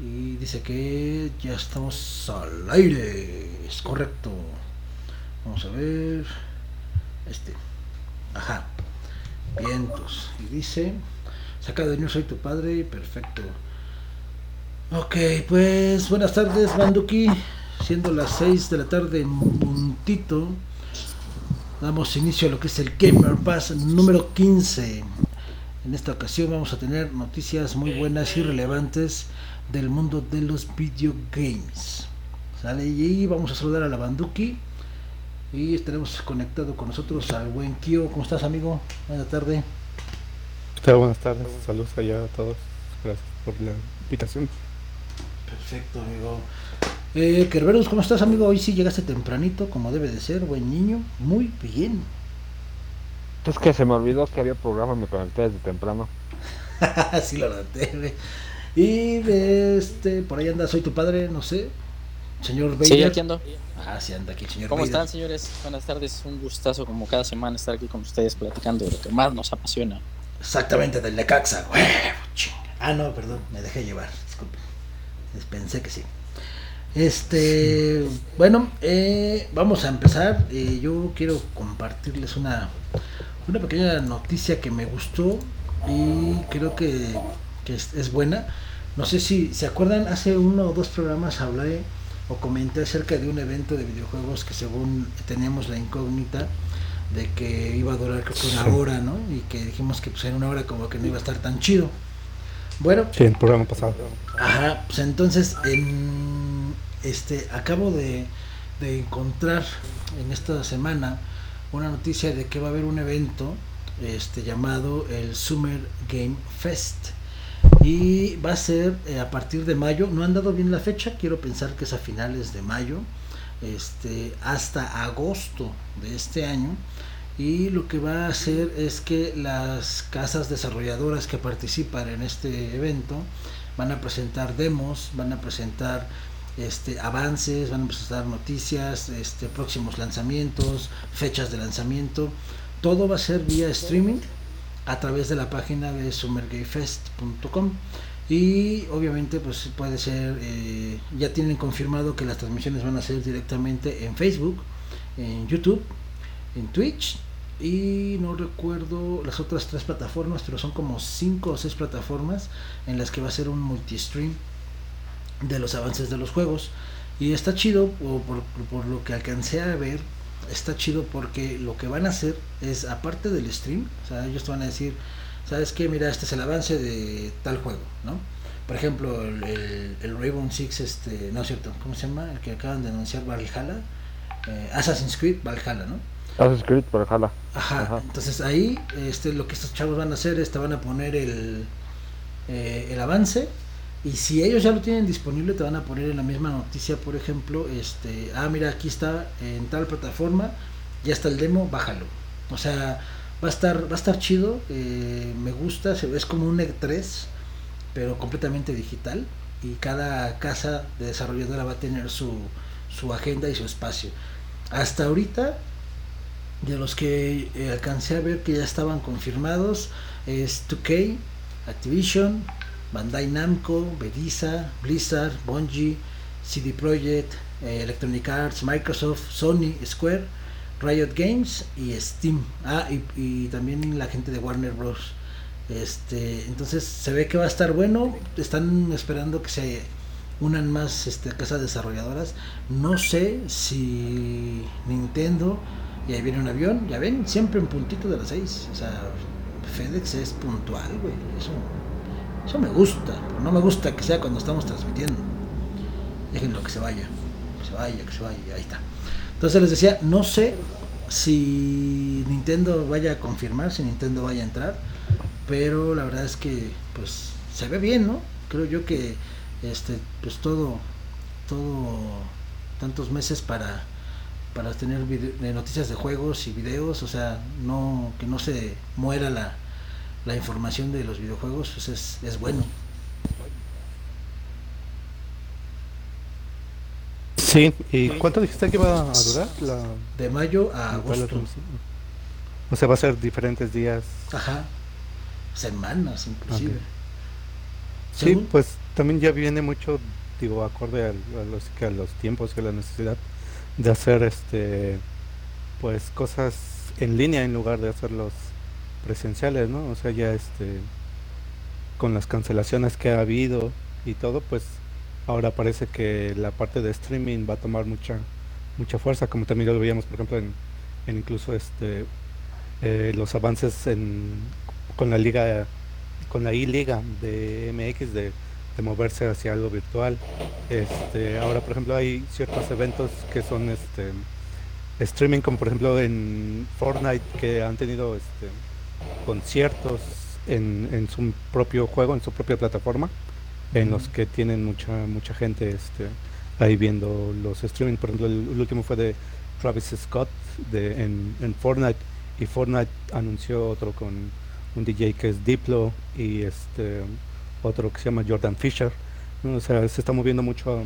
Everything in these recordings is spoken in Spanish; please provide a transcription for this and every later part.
Y dice que ya estamos al aire. Es correcto. Vamos a ver. Este. Ajá. Vientos. Y dice. Saca de niño soy tu padre. Perfecto. Ok, pues buenas tardes, Manduki. Siendo las 6 de la tarde en puntito. Damos inicio a lo que es el Gamer Pass número 15. En esta ocasión vamos a tener noticias muy buenas y relevantes del mundo de los videogames. ¿Sale? Y vamos a saludar a la Banduki. Y estaremos conectado con nosotros al buen Kio. ¿Cómo estás, amigo? Buenas tardes. Buenas tardes. Saludos allá a todos. Gracias por la invitación. Perfecto, amigo. Eh, Kerberos, ¿cómo estás, amigo? Hoy sí llegaste tempranito, como debe de ser, buen niño. Muy bien. Es que se me olvidó que había programa, me conecté desde temprano. sí, lo noté, güey. Y de este, por ahí anda, soy tu padre, no sé. Señor Bader. Sí, aquí ando. Ah, sí, anda aquí, señor ¿Cómo están, señores? Buenas tardes. Un gustazo, como cada semana, estar aquí con ustedes platicando de lo que más nos apasiona. Exactamente, del Necaxa. Ah, no, perdón, me dejé llevar, disculpe. Pensé que sí. Este, bueno, eh, vamos a empezar. Eh, yo quiero compartirles una, una pequeña noticia que me gustó y creo que, que es, es buena. No sé si se acuerdan, hace uno o dos programas hablé o comenté acerca de un evento de videojuegos que según teníamos la incógnita de que iba a durar creo que una hora, ¿no? Y que dijimos que pues en una hora como que no iba a estar tan chido. Bueno, Sí, el programa pasado. Ajá, pues entonces en, este acabo de, de encontrar en esta semana una noticia de que va a haber un evento este llamado el Summer Game Fest y va a ser eh, a partir de mayo, no han dado bien la fecha, quiero pensar que es a finales de mayo, este hasta agosto de este año. Y lo que va a hacer es que las casas desarrolladoras que participan en este evento van a presentar demos, van a presentar este, avances, van a presentar noticias, este, próximos lanzamientos, fechas de lanzamiento. Todo va a ser vía streaming a través de la página de summergayfest.com y obviamente pues puede ser, eh, ya tienen confirmado que las transmisiones van a ser directamente en Facebook, en YouTube, en Twitch y no recuerdo las otras tres plataformas, pero son como cinco o seis plataformas en las que va a ser un multi-stream de los avances de los juegos. Y está chido, por lo que alcancé a ver, está chido porque lo que van a hacer es, aparte del stream, o sea, ellos te van a decir, ¿sabes qué? Mira, este es el avance de tal juego, ¿no? Por ejemplo, el, el, el Rainbow Six, este, no es cierto, ¿cómo se llama? El que acaban de anunciar Valhalla, eh, Assassin's Creed Valhalla, ¿no? Assassin's Creed. Ajá, Ajá. entonces ahí este, lo que estos chavos van a hacer es te van a poner el, eh, el avance y si ellos ya lo tienen disponible te van a poner en la misma noticia, por ejemplo, este, ah mira aquí está en tal plataforma, ya está el demo, bájalo. O sea, va a estar, va a estar chido, eh, me gusta, es como un E3, pero completamente digital y cada casa de desarrolladora va a tener su, su agenda y su espacio. Hasta ahorita de los que eh, alcancé a ver que ya estaban confirmados es 2K, Activision, Bandai Namco, Bethesda, Blizzard, Bungie, CD Projekt, eh, Electronic Arts, Microsoft, Sony, Square, Riot Games y Steam. Ah, y, también la gente de Warner Bros. Este, entonces se ve que va a estar bueno. Están esperando que se unan más este, casas desarrolladoras. No sé si Nintendo y ahí viene un avión, ya ven, siempre en puntito de las 6. O sea, FedEx es puntual, güey. Eso, eso me gusta, pero no me gusta que sea cuando estamos transmitiendo. Déjenlo que se vaya, que se vaya, que se vaya, ahí está. Entonces les decía, no sé si Nintendo vaya a confirmar, si Nintendo vaya a entrar, pero la verdad es que pues se ve bien, ¿no? Creo yo que este pues todo todo tantos meses para para tener noticias de juegos y videos, o sea, no que no se muera la, la información de los videojuegos, pues es, es bueno. Sí, ¿y cuánto dijiste que iba a durar la, De mayo a agosto. O sea, va a ser diferentes días. Ajá. Semanas inclusive. Ok. Sí, pues también ya viene mucho, digo, acorde al- a, los, que a los tiempos y a la necesidad de hacer este pues cosas en línea en lugar de hacerlos presenciales, ¿no? O sea, ya este con las cancelaciones que ha habido y todo, pues ahora parece que la parte de streaming va a tomar mucha mucha fuerza, como también lo veíamos, por ejemplo, en, incluso este eh, los avances en, con la liga con la I-Liga de MX de, de moverse hacia algo virtual. Este, ahora, por ejemplo, hay ciertos eventos que son este streaming, como por ejemplo en Fortnite, que han tenido este conciertos en, en su propio juego, en su propia plataforma, en los que tienen mucha mucha gente este ahí viendo los streaming. Por ejemplo, el, el último fue de Travis Scott de, en, en Fortnite y Fortnite anunció otro con un DJ que es Diplo y este otro que se llama Jordan Fisher. ¿no? O sea, se está moviendo mucho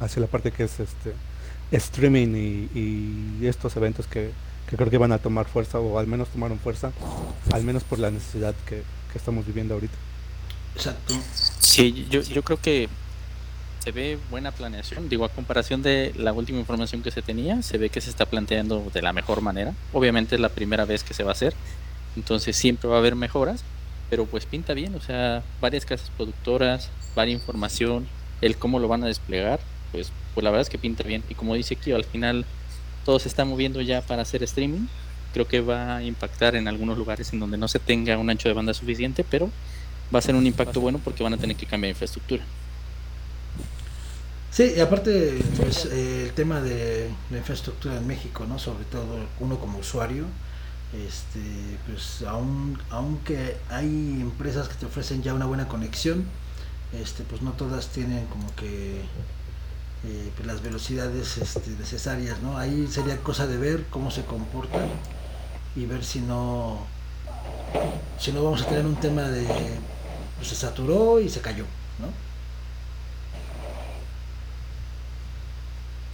hacia la parte que es este streaming y, y estos eventos que, que creo que van a tomar fuerza o al menos tomaron fuerza, al menos por la necesidad que, que estamos viviendo ahorita. Exacto. Sí, yo, yo creo que se ve buena planeación. Digo, a comparación de la última información que se tenía, se ve que se está planteando de la mejor manera. Obviamente es la primera vez que se va a hacer, entonces siempre va a haber mejoras, pero pues pinta bien. O sea, varias casas productoras, varias información, el cómo lo van a desplegar, pues, pues la verdad es que pinta bien. Y como dice Kio, al final todo se está moviendo ya para hacer streaming. Creo que va a impactar en algunos lugares en donde no se tenga un ancho de banda suficiente, pero va a ser un impacto bueno porque van a tener que cambiar infraestructura. Sí, y aparte, pues eh, el tema de la infraestructura en México, ¿no? Sobre todo uno como usuario, este, pues aun, aunque hay empresas que te ofrecen ya una buena conexión, este, pues no todas tienen como que eh, pues, las velocidades este, necesarias, ¿no? Ahí sería cosa de ver cómo se comportan y ver si no, si no vamos a tener un tema de, pues se saturó y se cayó, ¿no?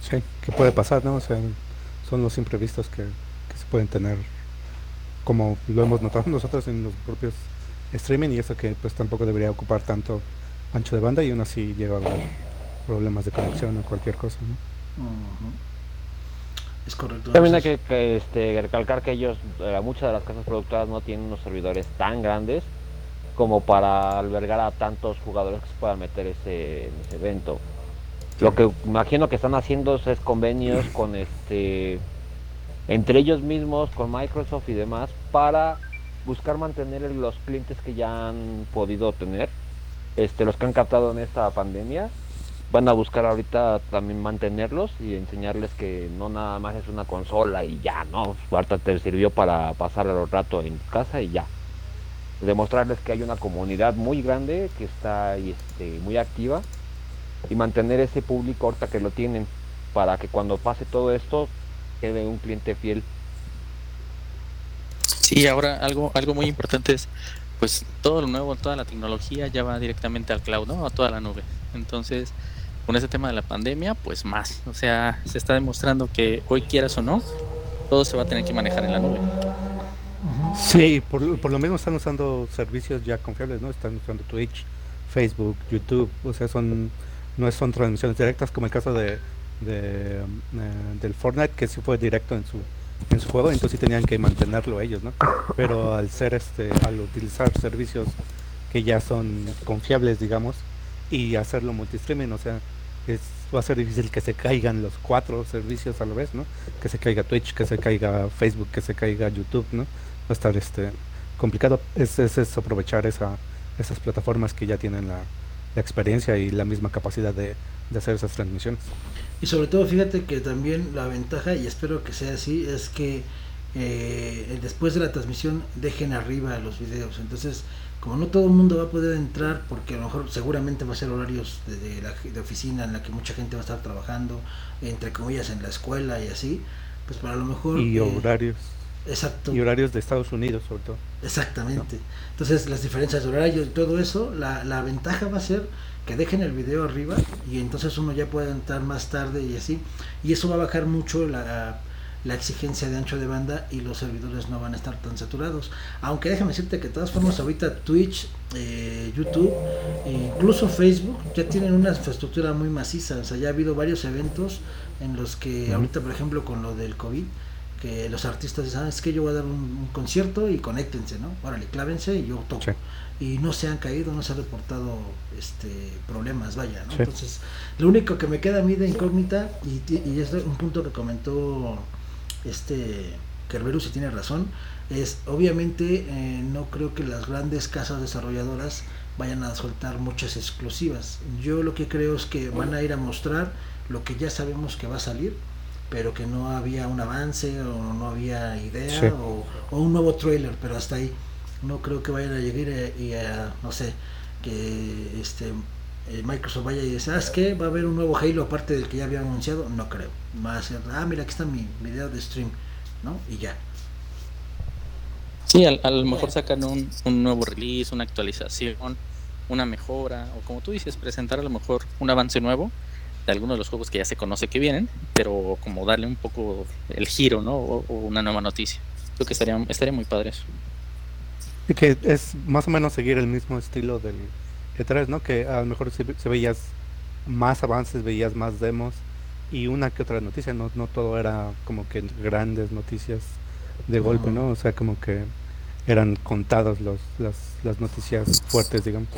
Sí, que puede pasar, ¿no? O sea, son los imprevistos que, se pueden tener, como lo hemos notado nosotros en los propios streaming y eso que pues tampoco debería ocupar tanto ancho de banda y aún así llega a problemas de conexión o cualquier cosa, ¿no? Es correcto. También hay que, que, este, recalcar que ellos, eh, muchas de las casas productoras no tienen unos servidores tan grandes como para albergar a tantos jugadores que se puedan meter ese, en ese evento. Lo que imagino que están haciendo es convenios con este entre ellos mismos, con Microsoft y demás, para buscar mantener los clientes que ya han podido tener, este, los que han captado en esta pandemia, van a buscar ahorita también mantenerlos y enseñarles que no nada más es una consola y ya, no, ahorita te sirvió para pasar el rato en casa y ya. Demostrarles que hay una comunidad muy grande que está este, muy activa y mantener ese público ahorita que lo tienen para que cuando pase todo esto quede un cliente fiel. Sí, ahora algo, algo muy importante es, pues todo lo nuevo, toda la tecnología ya va directamente al cloud, ¿no? A toda la nube. Entonces, con ese tema de la pandemia, pues más. O sea, se está demostrando que hoy quieras o no, todo se va a tener que manejar en la nube. Sí, por, por lo mismo están usando servicios ya confiables, ¿no? Están usando Twitch, Facebook, YouTube, o sea, son no son transmisiones directas como el caso de, eh, del Fortnite que sí fue directo en su en su juego, entonces sí tenían que mantenerlo ellos, ¿no? Pero al ser este al utilizar servicios que ya son confiables, digamos, y hacerlo multistreaming, o sea, va a ser difícil que se caigan los cuatro servicios a la vez, ¿no? Que se caiga Twitch, que se caiga Facebook, que se caiga YouTube, ¿no? Va a estar este complicado. Es, es, es aprovechar esa, esas plataformas que ya tienen la, la experiencia y la misma capacidad de, de hacer esas transmisiones. Y sobre todo, fíjate que también la ventaja, y espero que sea así, es que eh, después de la transmisión dejen arriba los videos. Entonces, como no todo el mundo va a poder entrar, porque a lo mejor seguramente va a ser horarios de, de la, de oficina en la que mucha gente va a estar trabajando, entre comillas, en la escuela y así, pues para lo mejor... Y eh, horarios. Exacto. Y horarios de Estados Unidos, sobre todo. Exactamente. Entonces, las diferencias de horario y todo eso, la, la ventaja va a ser que dejen el video arriba y entonces uno ya puede entrar más tarde y así. Y eso va a bajar mucho la, la exigencia de ancho de banda y los servidores no van a estar tan saturados. Aunque déjame decirte que de todas formas ahorita Twitch, eh, YouTube, e incluso Facebook ya tienen una infraestructura muy maciza. O sea, ya ha habido varios eventos en los que ahorita, por ejemplo, con lo del COVID, que los artistas dicen, ah, es que yo voy a dar un, concierto y conéctense, ¿no? Órale, clávense y yo toco. Y no se han caído, no se han reportado este problemas, vaya, ¿no? Entonces, lo único que me queda a mí de incógnita, y, y es un punto que comentó este Kerberos si tiene razón, es obviamente eh, no creo que las grandes casas desarrolladoras vayan a soltar muchas exclusivas. Yo lo que creo es que van a ir a mostrar lo que ya sabemos que va a salir, pero que no había un avance o no había idea o, un nuevo trailer, pero hasta ahí. No creo que vayan a llegar y a, no sé, que este eh, Microsoft vaya y dice, ¿sabes qué? Va a haber un nuevo Halo aparte del que ya había anunciado. No creo. Va a ser, ah, mira, aquí está mi video de stream, ¿no? Y ya. Sí, a, lo mejor sacan un, un, nuevo release, una actualización, una mejora, o como tú dices, presentar a lo mejor un avance nuevo de algunos de los juegos que ya se conoce que vienen, pero como darle un poco el giro, ¿no? O, una nueva noticia. Creo que estaría, estaría muy padre eso. Y que es más o menos seguir el mismo estilo del E3, ¿no? Que a lo mejor se, veías más avances, veías más demos y una que otra noticia, no, no todo era como que grandes noticias de golpe, ¿no? O sea, como que eran contadas los, las, las noticias fuertes, digamos.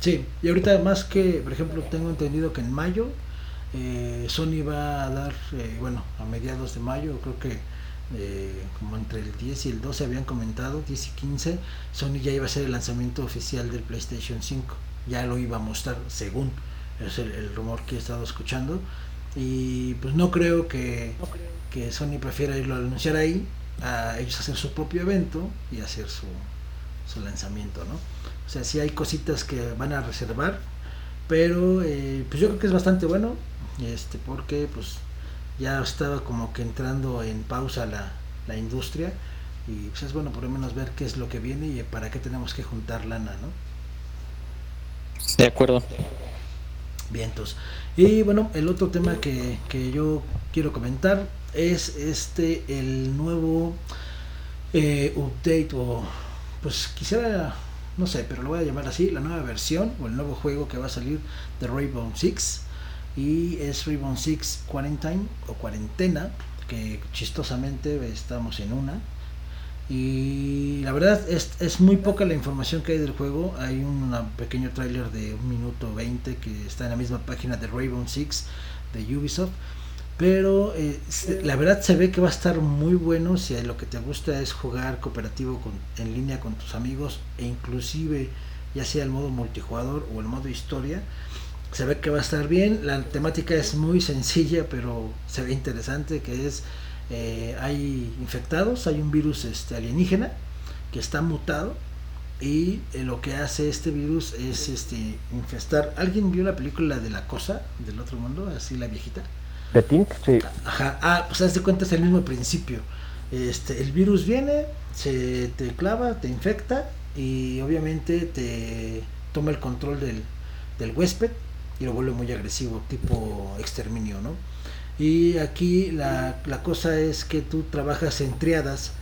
Sí, y ahorita más que, por ejemplo, tengo entendido que en mayo eh, Sony va a dar, eh, bueno, a mediados de mayo, creo que eh, como entre el 10 y el 12 habían comentado, 10 y 15, Sony ya iba a ser el lanzamiento oficial del PlayStation 5. Ya lo iba a mostrar, según es el, rumor que he estado escuchando. Y pues no creo que, que Sony prefiera irlo a anunciar ahí, a ellos hacer su propio evento y hacer su, su lanzamiento, ¿no? O sea, sí hay cositas que van a reservar, pero pues yo creo que es bastante bueno este porque pues ya estaba como que entrando en pausa la, la industria y pues es bueno por lo menos ver qué es lo que viene y para qué tenemos que juntar lana, ¿no? De acuerdo. Vientos. Y bueno, el otro tema que, que yo quiero comentar es este, el nuevo eh, update o pues quisiera, no sé, pero lo voy a llamar así, la nueva versión o el nuevo juego que va a salir de Rainbow Six y es Ribbon Six Quarantine o cuarentena, que chistosamente estamos en una. Y la verdad es, es muy poca la información que hay del juego. Hay un pequeño tráiler de un minuto 20 que está en la misma página de Rainbow Six de Ubisoft. Pero eh, la verdad se ve que va a estar muy bueno si lo que te gusta es jugar cooperativo con, en línea con tus amigos e inclusive ya sea el modo multijugador o el modo historia se ve que va a estar bien. La temática es muy sencilla, pero se ve interesante, que es, eh, hay infectados, hay un virus este, alienígena que está mutado y eh, lo que hace este virus es este infestar. ¿Alguien vio la película de la cosa del otro mundo? Así la viejita. ¿De Tink? Sí. Ajá. Ah, pues haz de cuenta es el mismo principio. Este, el virus viene, se te clava, te infecta y obviamente te toma el control del, del huésped y lo vuelve muy agresivo, tipo exterminio, ¿no? Y aquí la, la cosa es que tú trabajas en triadas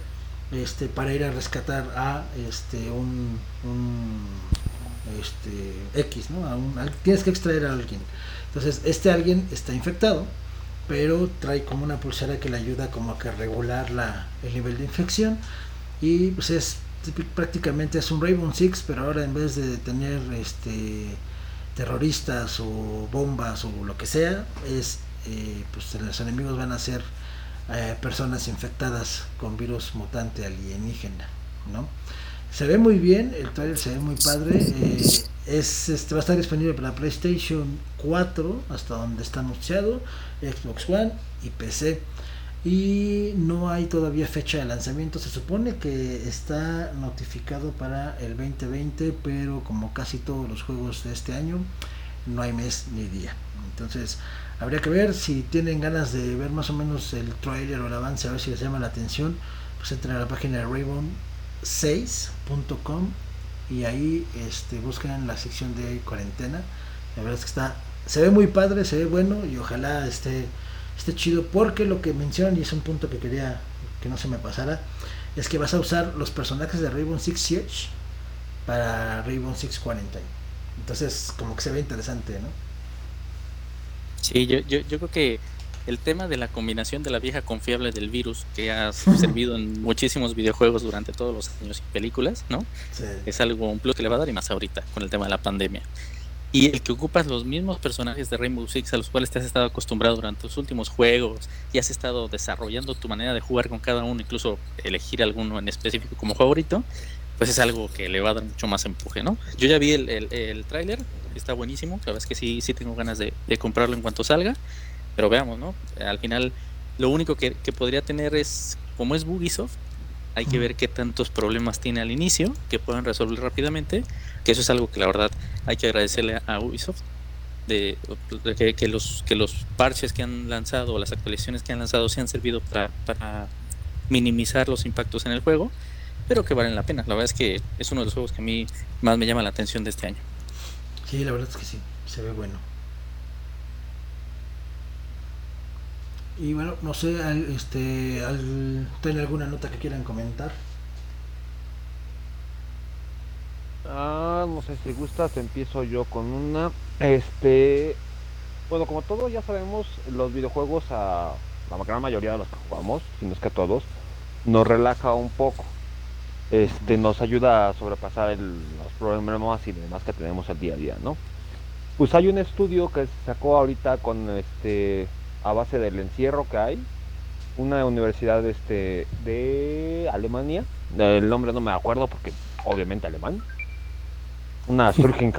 este, para ir a rescatar a este, un, un este, X, ¿no? tienes que extraer a alguien. Entonces, este alguien está infectado, pero trae como una pulsera que le ayuda como a regular la, el nivel de infección y pues es prácticamente es un Rainbow Six, pero ahora en vez de tener este terroristas o bombas o lo que sea, es eh, pues los enemigos van a ser eh, personas infectadas con virus mutante alienígena, ¿no? Se ve muy bien, el trailer se ve muy padre, eh, es, este, va a estar disponible para PlayStation 4 hasta donde está anunciado, Xbox One y PC y no hay todavía fecha de lanzamiento. Se supone que está notificado para el 2020, pero como casi todos los juegos de este año, no hay mes ni día. Entonces, habría que ver si tienen ganas de ver más o menos el trailer o el avance, a ver si les llama la atención. Pues entren a la página de Raven6.com y ahí este, buscan la sección de cuarentena. La verdad es que está, se ve muy padre, se ve bueno y ojalá esté esté chido porque lo que mencionan y es un punto que quería que no se me pasara es que vas a usar los personajes de Rainbow Six Siege para Six Quarantine. Entonces, como que se ve interesante, ¿no? Sí, yo, yo, yo creo que el tema de la combinación de la vieja confiable del virus que ha servido en muchísimos videojuegos durante todos los años y películas, ¿no? Sí. Es algo, un plus que le va a dar y más ahorita con el tema de la pandemia. Y el que ocupas los mismos personajes de Rainbow Six a los cuales te has estado acostumbrado durante los últimos juegos y has estado desarrollando tu manera de jugar con cada uno, incluso elegir alguno en específico como favorito, pues es algo que le va a dar mucho más empuje, ¿no? Yo ya vi el, el, el tráiler, está buenísimo, la verdad es que sí, sí tengo ganas de, de comprarlo en cuanto salga, pero veamos, ¿no? Al final lo único que, que podría tener es, como es Bugisoft, hay que ver qué tantos problemas tiene al inicio que puedan resolver rápidamente, que eso es algo que la verdad hay que agradecerle a Ubisoft de, de que, que, los que los parches que han lanzado las actualizaciones que han lanzado se han servido para, para minimizar los impactos en el juego, pero que valen la pena. La verdad es que es uno de los juegos que a mí más me llama la atención de este año. Sí, la verdad es que sí, se ve bueno. Y bueno, no sé, al, este, al, ¿tienen alguna nota que quieran comentar? Ah, no sé si gustas, empiezo yo con una. Este, bueno, como todos ya sabemos, los videojuegos a la gran mayoría de los que jugamos, si no es que a todos, nos relaja un poco. Este, nos ayuda a sobrepasar el, los problemas y demás que tenemos al día a día, ¿no? Pues hay un estudio que se sacó ahorita con este a base del encierro que hay, una universidad este de Alemania, el nombre no me acuerdo porque obviamente alemán. Una Sturgen,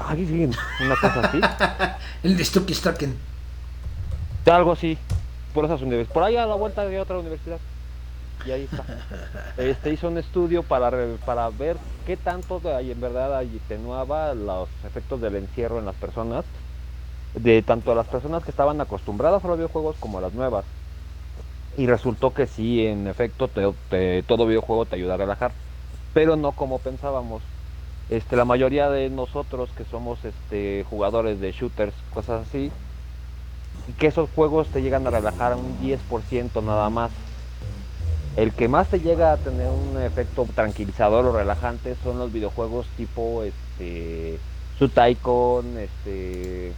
una cosa así. El de Stucky Stacken. Algo así. Por esas universidades. Por ahí a la vuelta de otra universidad. Y ahí está. Este hizo un estudio para, para ver qué tanto en verdad atenuaba los efectos del encierro en las personas. De tanto a las personas que estaban acostumbradas a los videojuegos como a las nuevas. Y resultó que sí, en efecto, todo videojuego te ayuda a relajar. Pero no como pensábamos. Este, la mayoría de nosotros que somos este, jugadores de shooters, cosas así, que esos juegos te llegan a relajar un 10% nada más. El que más te llega a tener un efecto tranquilizador o relajante son los videojuegos tipo este su Tycoon, este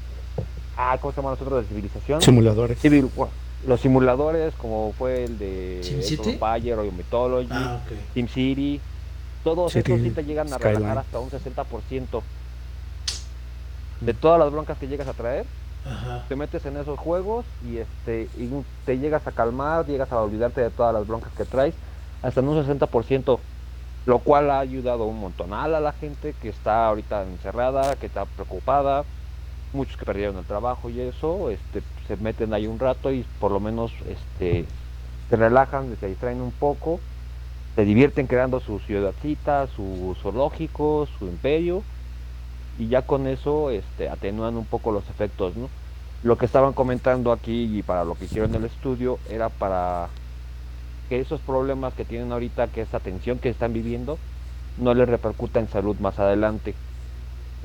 ah, ¿cómo se llaman los otros de civilización? Simuladores. Civil, bueno, los simuladores como fue el de SimCity? Empire o Mythology, Ah, ok. SimCity, todos City estos sí te llegan a Skyline. relajar hasta un 60% de todas las broncas que llegas a traer Te metes en esos juegos y este y te llegas a calmar, llegas a olvidarte de todas las broncas que traes hasta en un 60%, lo cual ha ayudado un montonal a la gente que está ahorita encerrada, que está preocupada, muchos que perdieron el trabajo y eso, este se meten ahí un rato y por lo menos este se relajan, se distraen un poco, se divierten creando su ciudadcita, su zoológico, su imperio y ya con eso este, atenúan un poco los efectos, ¿no? Lo que estaban comentando aquí y para lo que hicieron el estudio era para que esos problemas que tienen ahorita, que esa tensión que están viviendo, no les repercuta en salud más adelante.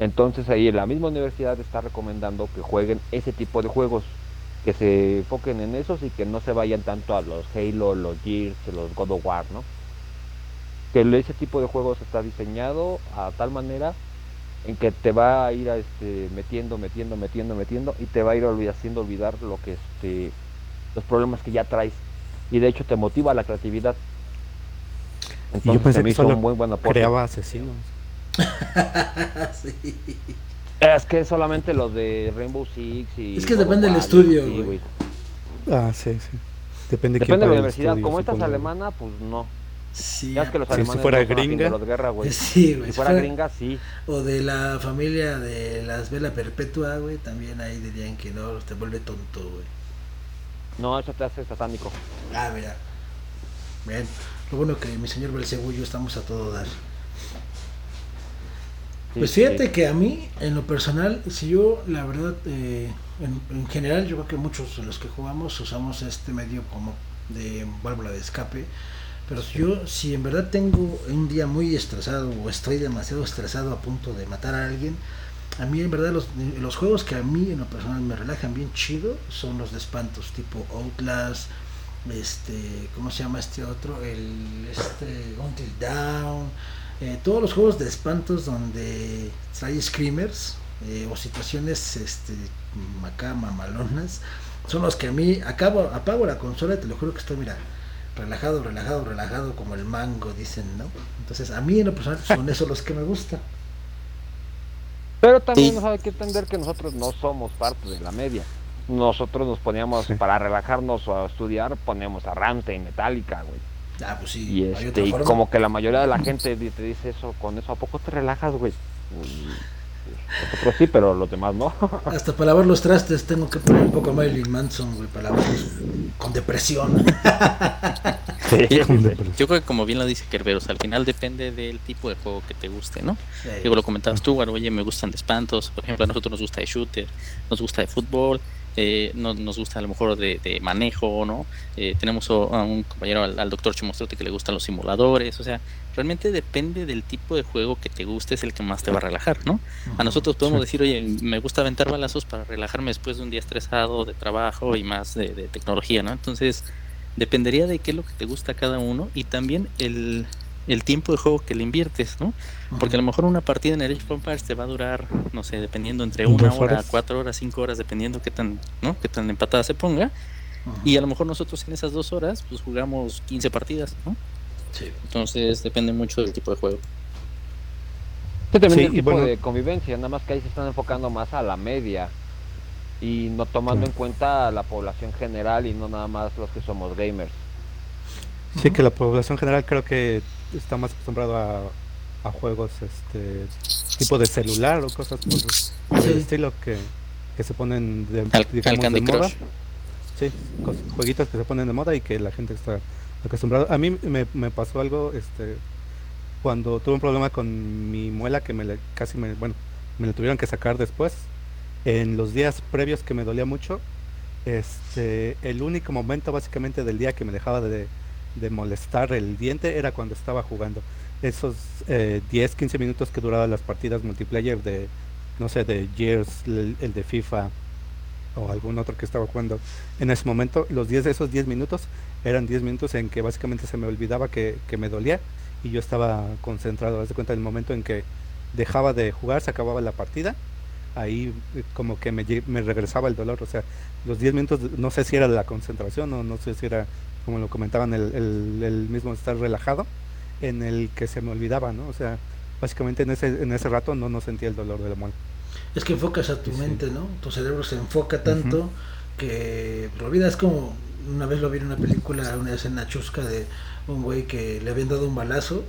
Entonces ahí la misma universidad está recomendando que jueguen ese tipo de juegos, que se enfoquen en esos y que no se vayan tanto a los Halo, los Gears, los God of War, ¿no? Que ese tipo de juegos está diseñado a tal manera en que te va a ir a, este, metiendo, metiendo, metiendo, metiendo y te va a ir olvid- haciendo olvidar lo que este, los problemas que ya traes y de hecho te motiva la creatividad. Y Entonces yo pensé se me que hizo solo un muy buen aporte. creaba asesinos. sí. Es que solamente los de Rainbow Six y Es que depende del estudio, sí, güey. Ah, sí, sí. Depende, Depende quién de la universidad. estudio, Como esta es alemana, pues no. Sí, Ya es que los Sí, si alemanes fuera no gringa. afinidad de guerra, güey. Sí, güey. Si fuera fuera- gringa, sí. O de la familia de las Vela Perpetua, güey, también ahí dirían que no, te vuelve tonto, güey. No, eso te hace satánico. Ah, mira. Bien. Lo bueno que mi señor Belcebú y yo estamos a todo dar. Sí, Pues sí. fíjate que a mí, en lo personal, si yo, la verdad, eh, en, en general, yo creo que muchos de los que jugamos usamos este medio como de válvula de escape. Pero yo, si en verdad tengo un día muy estresado o estoy demasiado estresado a punto de matar a alguien, a mí en verdad los, los juegos que a mí en lo personal me relajan bien chido son los de espantos, tipo Outlast, este, ¿cómo se llama este otro? El este Until Down, eh, todos los juegos de espantos donde hay screamers eh, o situaciones este acá mamalonas son los que a mí acabo apago la consola y te lo juro que estoy mira relajado, relajado, relajado como el mango dicen, ¿no? Entonces a mí en lo personal son esos los que me gustan. Pero también hay que entender que nosotros no somos parte de la media. Nosotros nos poníamos para relajarnos o a estudiar, poníamos a y Metallica, güey. Ah, pues sí. Y, este, y como que la mayoría de la gente te dice eso, con eso, ¿a poco te relajas, güey? Nosotros sí, pero los demás no. Hasta para lavar los trastes tengo que poner un poco a Marilyn Manson, güey, para lavarlos con depresión. Yo creo que como bien lo dice Kerberos, al final depende del tipo de juego que te guste, ¿no? Digo, lo comentabas tú, oye, me gustan de espantos, por ejemplo, a nosotros nos gusta de shooter, nos gusta de fútbol, eh, no, nos gusta a lo mejor de, manejo, ¿no? Eh, tenemos a un compañero, al, doctor Chimostrote, que le gustan los simuladores, o sea, realmente depende del tipo de juego que te guste, es el que más te va a relajar, ¿no? A nosotros podemos decir, oye, me gusta aventar balazos para relajarme después de un día estresado de trabajo y más de, de tecnología, ¿no? Entonces, dependería de qué es lo que te gusta a cada uno y también el, el tiempo de juego que le inviertes, ¿no? Porque a lo mejor una partida en el Age of Empires te va a durar, no sé, dependiendo entre una hora, cuatro horas, cinco horas, dependiendo qué tan, ¿no? Qué tan empatada se ponga. Y a lo mejor nosotros en esas dos horas, pues jugamos 15 partidas, ¿no? Sí. Entonces depende mucho del tipo de juego. Sí, también el tipo de convivencia, nada más que ahí se están enfocando más a la media y no tomando en cuenta la población general y no nada más los que somos gamers. Sí, que la población general creo que está más acostumbrado a, a juegos este tipo de celular o cosas por el estilo que, que se ponen de, digamos, de moda. Sí, jueguitos que se ponen de moda y que la gente está acostumbrada. A mí me, me pasó algo este cuando tuve un problema con mi muela que me le, casi me bueno me lo tuvieron que sacar después en los días previos que me dolía mucho este el único momento básicamente del día que me dejaba de, de molestar el diente era cuando estaba jugando. Esos eh, 10, 15 minutos que duraban las partidas multiplayer de, no sé, de Gears, el, de FIFA o algún otro que estaba jugando. En ese momento, los 10 de esos 10 minutos eran 10 minutos en que básicamente se me olvidaba que, que me dolía y yo estaba concentrado. Haz de cuenta el momento en que dejaba de jugar, se acababa la partida, ahí eh, como que me, me regresaba el dolor. O sea, los 10 minutos, no sé si era la concentración o no sé si era como lo comentaban, el, el, mismo estar relajado, en el que se me olvidaba, ¿no? O sea, básicamente en ese, en ese rato no, no sentía el dolor de la muela. Es que enfocas a tu mente, ¿no? Tu cerebro se enfoca tanto que lo olvidas. Es como una vez lo vi en una película, una escena chusca de un güey que le habían dado un balazo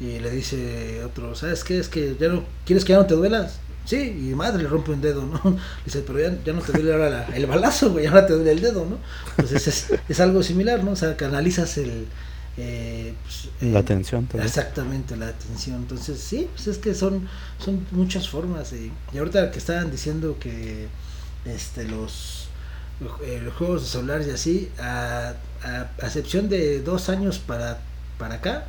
y le dice otro, ¿sabes qué? Es que ya no, ¿quieres que ya no te duelas? Sí, y madre le rompe un dedo, ¿no? Dice, pero ya, ya no te duele ahora el balazo, güey, ahora te duele el dedo, ¿no? Entonces es, es algo similar, ¿no? O sea, canalizas el... Eh, pues, la atención también. Exactamente, la atención. Entonces, sí, pues es que son, son muchas formas. Y, y ahorita que estaban diciendo que este los, eh, los juegos de celular y así, a, a, excepción de dos años para, para acá,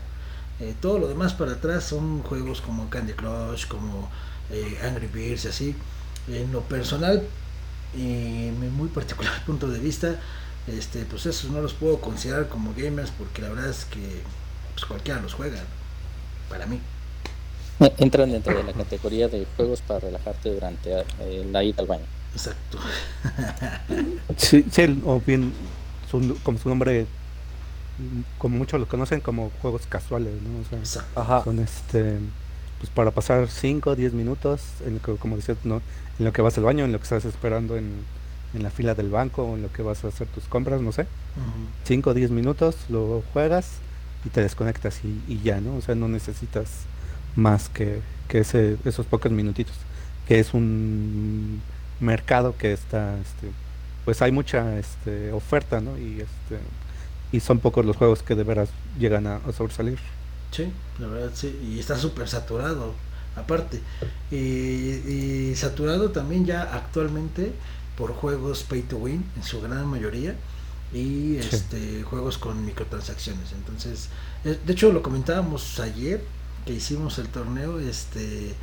eh, todo lo demás para atrás son juegos como Candy Crush, como eh, Angry Birds y así. En lo personal, y en mi muy particular punto de vista, este, pues esos no los puedo considerar como gamers porque la verdad es que pues cualquiera los juega, para mí. Eh, entran dentro de la categoría de juegos para relajarte durante eh, la ida al baño. Exacto. sí, sí, o bien, como su nombre, como muchos lo conocen como juegos casuales, ¿no? O sea, son este pues para pasar 5 o 10 minutos, en lo que, como decía, ¿no? en lo que vas al baño, en lo que estás esperando en, en la fila del banco, en lo que vas a hacer tus compras, no sé. 5 o 10 minutos, lo juegas y te desconectas y, y, ya, ¿no? O sea, no necesitas más que, que ese, esos pocos minutitos, que es un mercado que está, este, pues hay mucha este, oferta, ¿no? Y, este, y son pocos los juegos que de veras llegan a sobresalir. Sí, la verdad sí, y está súper saturado, aparte. Y, saturado también ya actualmente por juegos pay to win, en su gran mayoría, y este juegos con microtransacciones. Entonces, eh, de hecho lo comentábamos ayer que hicimos el torneo este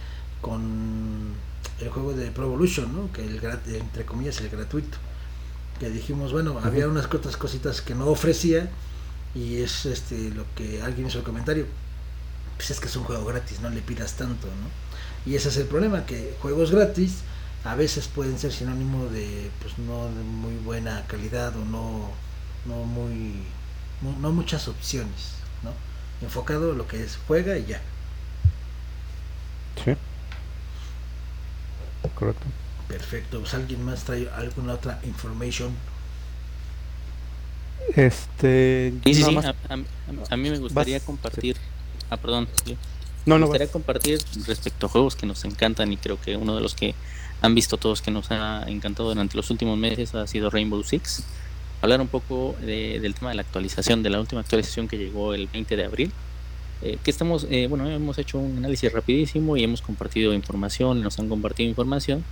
con el juego de Pro Evolution, ¿no? Que el entre comillas el gratuito. Que dijimos, bueno, había unas otras cositas que no ofrecía y es este lo que alguien hizo el comentario. Pues es que es un juego gratis, no le pidas tanto, ¿no? Y ese es el problema, que juegos gratis a veces pueden ser sinónimo de pues no de muy buena calidad o no no muy no, muchas opciones, ¿no? Enfocado en lo que es juega y ya. Sí. Correcto. Perfecto. Pues, ¿Alguien más trae alguna otra información? Este. Sí, sí, A, mí me gustaría compartir. Ah, perdón. No, me gustaría compartir respecto a juegos que nos encantan y creo que uno de los que han visto todos que nos ha encantado durante los últimos meses ha sido Rainbow Six. Hablar un poco del tema de la actualización, de la última actualización que llegó el 20 de abril. Eh, que estamos, eh, bueno, hemos hecho un análisis rapidísimo y hemos compartido información, nos han compartido información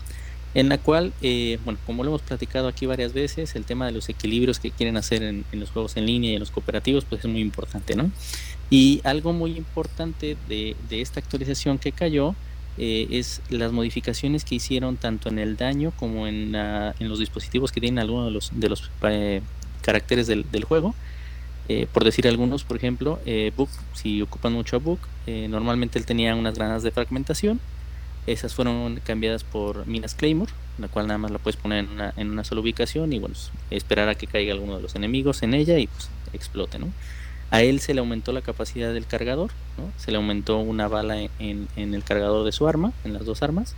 en la cual, eh, bueno, como lo hemos platicado aquí varias veces, el tema de los equilibrios que quieren hacer en, los juegos en línea y en los cooperativos, pues es muy importante, ¿no? Y algo muy importante de, esta actualización que cayó eh, es las modificaciones que hicieron tanto en el daño como en, en los dispositivos que tienen algunos de los, de los eh, caracteres del, juego. por decir algunos, por ejemplo, Book, si ocupan mucho a Book, normalmente él tenía unas granadas de fragmentación esas fueron cambiadas por Minas Claymore, la cual nada más la puedes poner en una, en una sola ubicación y bueno, esperar a que caiga alguno de los enemigos en ella y pues explote, ¿no? A él se le aumentó la capacidad del cargador, ¿no? Se le aumentó una bala en, en el cargador de su arma, en las dos armas.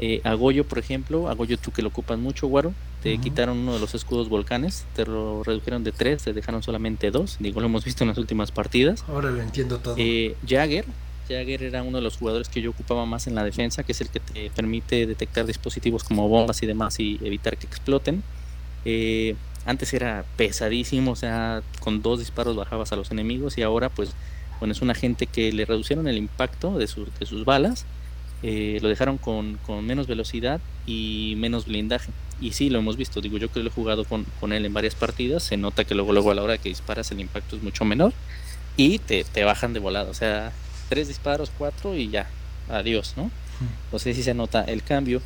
Eh, a Goyo, por ejemplo, a Goyo tú que lo ocupas mucho, Guaro, te quitaron uno de los escudos volcanes, te lo redujeron de tres, te dejaron solamente dos, digo, lo hemos visto en las últimas partidas. Ahora lo entiendo todo. Eh, Jagger, Jagger era uno de los jugadores que yo ocupaba más en la defensa, que es el que te permite detectar dispositivos como bombas y demás y evitar que exploten. Eh, antes era pesadísimo, o sea, con dos disparos bajabas a los enemigos y ahora pues bueno, es un agente que le reducieron el impacto de, sus balas, eh, lo dejaron con, menos velocidad y menos blindaje. Y sí, lo hemos visto, digo yo que lo he jugado con, con él en varias partidas, se nota que luego, luego a la hora que disparas el impacto es mucho menor y te, te bajan de volada, o sea, tres disparos, cuatro y ya, adiós, ¿no? No sé si se nota el cambio.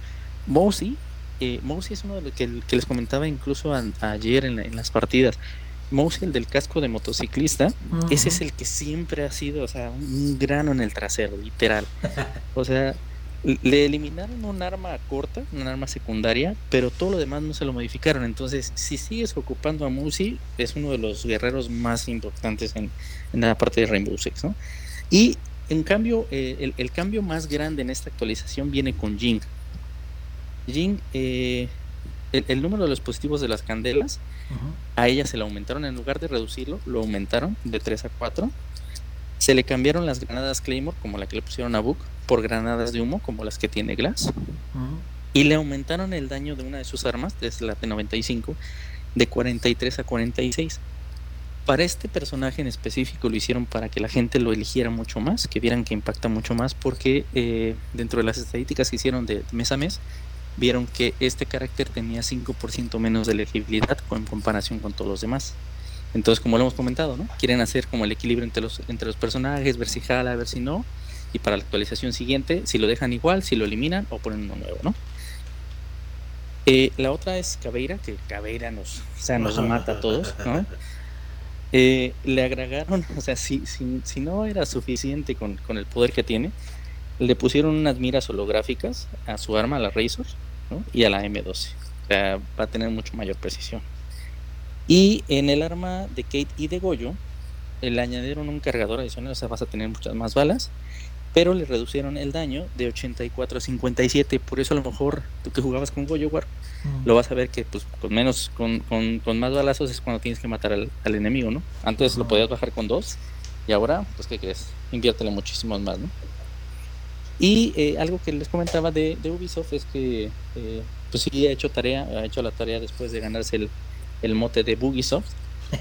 Mousy, eh, es uno de los que, les comentaba incluso ayer en, las partidas. Mousy, el del casco de motociclista, ese es el que siempre ha sido, o sea, un grano en el trasero, literal. O sea, le eliminaron un arma corta, un arma secundaria, pero todo lo demás no se lo modificaron. Entonces, si sigues ocupando a Mousy, es uno de los guerreros más importantes en, en la parte de Rainbow Six, ¿no? Y en cambio, eh, el, cambio más grande en esta actualización viene con Jing. Jing, eh, el, número de los positivos de las candelas, a ella se le aumentaron, en lugar de reducirlo, lo aumentaron de 3 a 4. Se le cambiaron las granadas Claymore, como la que le pusieron a Book, por granadas de humo, como las que tiene Glass. Y le aumentaron el daño de una de sus armas, desde la T95, de 43 a 46 para este personaje en específico lo hicieron para que la gente lo eligiera mucho más, que vieran que impacta mucho más, porque eh, dentro de las estadísticas que hicieron de mes a mes, vieron que este carácter tenía 5% menos de elegibilidad en comparación con todos los demás. Entonces, como lo hemos comentado, ¿no? Quieren hacer como el equilibrio entre los, entre los personajes, ver si jala, ver si no, y para la actualización siguiente, si lo dejan igual, si lo eliminan o ponen uno nuevo, ¿no? Eh, la otra es Caveira, que Caveira nos, o sea, nos mata a todos, ¿no? Eh, le agregaron, o sea, si, si, no era suficiente con, el poder que tiene, le pusieron unas miras holográficas a su arma, a la Razor, y a la M12. O sea, va a tener mucho mayor precisión. Y en el arma de Kate y de Goyo, le añadieron un cargador adicional, o sea, vas a tener muchas más balas pero le reducieron el daño de 84 a 57. Por eso a lo mejor tú que jugabas con Goyo War, mm. lo vas a ver que pues con menos, con, con, con, más balazos es cuando tienes que matar al, enemigo, ¿no? Antes lo podías bajar con dos y ahora, pues ¿qué crees? Inviértele muchísimos más, ¿no? Y eh, algo que les comentaba de, Ubisoft es que eh, pues sí ha hecho tarea, ha hecho la tarea después de ganarse el, el mote de Bugisoft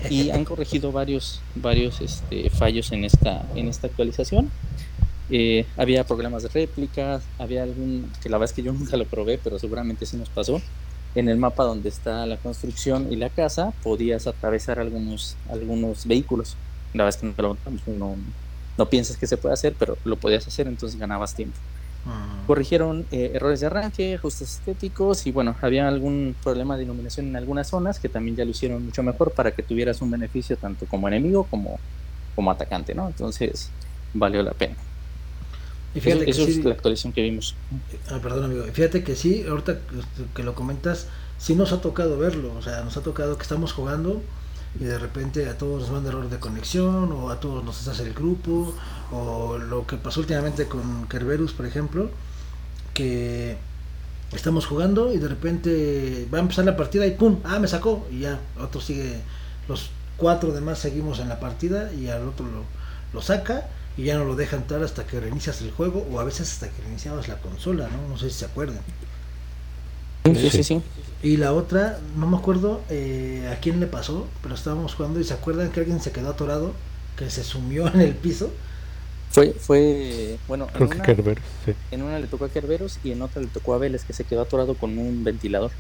y han corregido varios varios este, fallos en esta en esta actualización eh, había problemas de réplicas, había algún, que la verdad es que yo nunca lo probé, pero seguramente sí nos pasó. En el mapa donde está la construcción y la casa, podías atravesar algunos, algunos vehículos. La es que no, no, no piensas que se puede hacer, pero lo podías hacer, entonces ganabas tiempo. Mm. Corrigieron eh, errores de arranque, ajustes estéticos y bueno, había algún problema de iluminación en algunas zonas que también ya lo hicieron mucho mejor para que tuvieras un beneficio tanto como enemigo como, como atacante, ¿no? Entonces valió la pena. Y fíjate eso, que eso sí- es la actualización que vimos. Ah, perdón, amigo. Y Fíjate que sí, ahorita que lo comentas, sí nos ha tocado verlo. O sea, nos ha tocado que estamos jugando y de repente a todos nos manda error de conexión o a todos nos hace el grupo o lo que pasó últimamente con Kerberus, por ejemplo, que estamos jugando y de repente va a empezar la partida y ¡pum! ¡Ah, me sacó! Y ya, otro sigue, los cuatro demás seguimos en la partida y al otro lo, lo saca y ya no lo deja entrar hasta que reinicias el juego o a veces hasta que reiniciabas la consola, ¿no? No sé si se acuerdan. Sí, sí, sí. Y la otra, no me acuerdo eh, a quién le pasó, pero estábamos jugando y se acuerdan que alguien se quedó atorado, que se sumió en el piso. Fue, fue, bueno, en Creo que una, Kerberos, sí. en una le tocó a Kerberos y en otra le tocó a Vélez que se quedó atorado con un ventilador.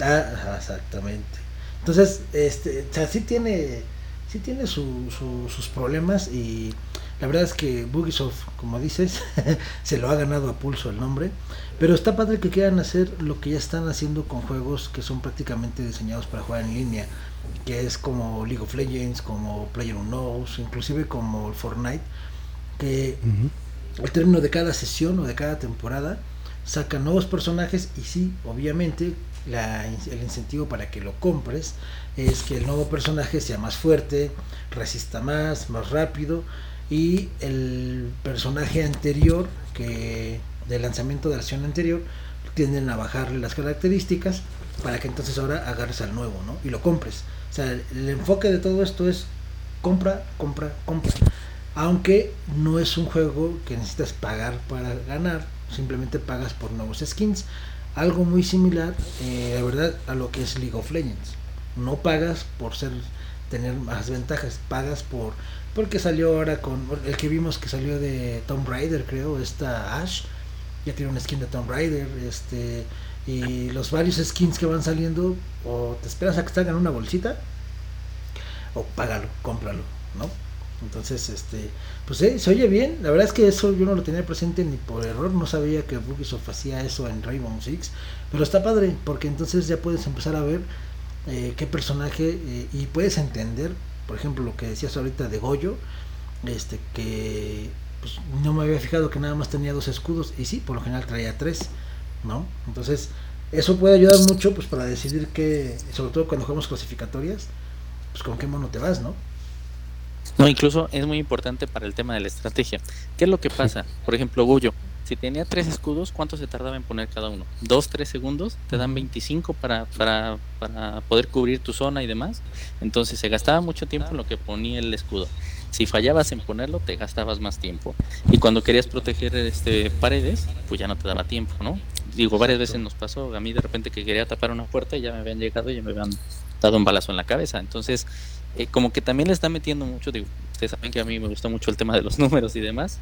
Ah, ajá, exactamente. Entonces, este, o sea, sí tiene, sí tiene su- su- sus problemas y la verdad es que Bugisoft, como dices, se lo ha ganado a pulso el nombre. Pero está padre que quieran hacer lo que ya están haciendo con juegos que son prácticamente diseñados para jugar en línea, que es como League of Legends, como PlayerUnknown's, inclusive como Fortnite, que al término de cada sesión o de cada temporada sacan nuevos personajes y sí, obviamente la- el incentivo para que lo compres es que el nuevo personaje sea más fuerte, resista más, más rápido y el personaje anterior que del lanzamiento de la versión anterior tienden a bajarle las características para que entonces ahora agarres al nuevo, ¿no? Y lo compres. O sea, el, enfoque de todo esto es compra, compra, compra. Aunque no es un juego que necesitas pagar para ganar, simplemente pagas por nuevos skins. Algo muy similar, eh, la verdad, a lo que es League of Legends. No pagas por ser tener más ventajas, pagas por porque salió ahora con el que vimos que salió de Tomb Raider, creo, esta Ash, ya tiene un skin de Tomb Raider, este y los varios skins que van saliendo o te esperas a que salgan una bolsita o págalo, cómpralo, ¿no? Entonces, este, pues eh, se oye bien. La verdad es que eso yo no lo tenía presente ni por error. No sabía que Ubisoft hacía eso en Rainbow Six. Pero está padre, porque entonces ya puedes empezar a ver eh, qué personaje eh, y puedes entender, por ejemplo, lo que decías ahorita de Goyo, este, que pues, no me había fijado que nada más tenía dos escudos. Y sí, por lo general traía tres, ¿no? Entonces, eso puede ayudar mucho pues para decidir qué, sobre todo cuando jugamos clasificatorias, pues con qué mono te vas, ¿no? No, incluso es muy importante para el tema de la estrategia. ¿Qué es lo que pasa? Por ejemplo, Goyo, si tenía tres escudos, ¿cuánto se tardaba en poner cada uno? ¿Dos, tres segundos? Te dan 25 para, para, para poder cubrir tu zona y demás. Entonces se gastaba mucho tiempo en lo que ponía el escudo. Si fallabas en ponerlo, te gastabas más tiempo. Y cuando querías proteger este paredes, pues ya no te daba tiempo, ¿no? Digo, varias veces nos pasó a mí de repente que quería tapar una puerta y ya me habían llegado y ya me habían dado un balazo en la cabeza. Entonces, eh, como que también le está metiendo mucho, digo, ustedes saben que a mí me gusta mucho el tema de los números y demás,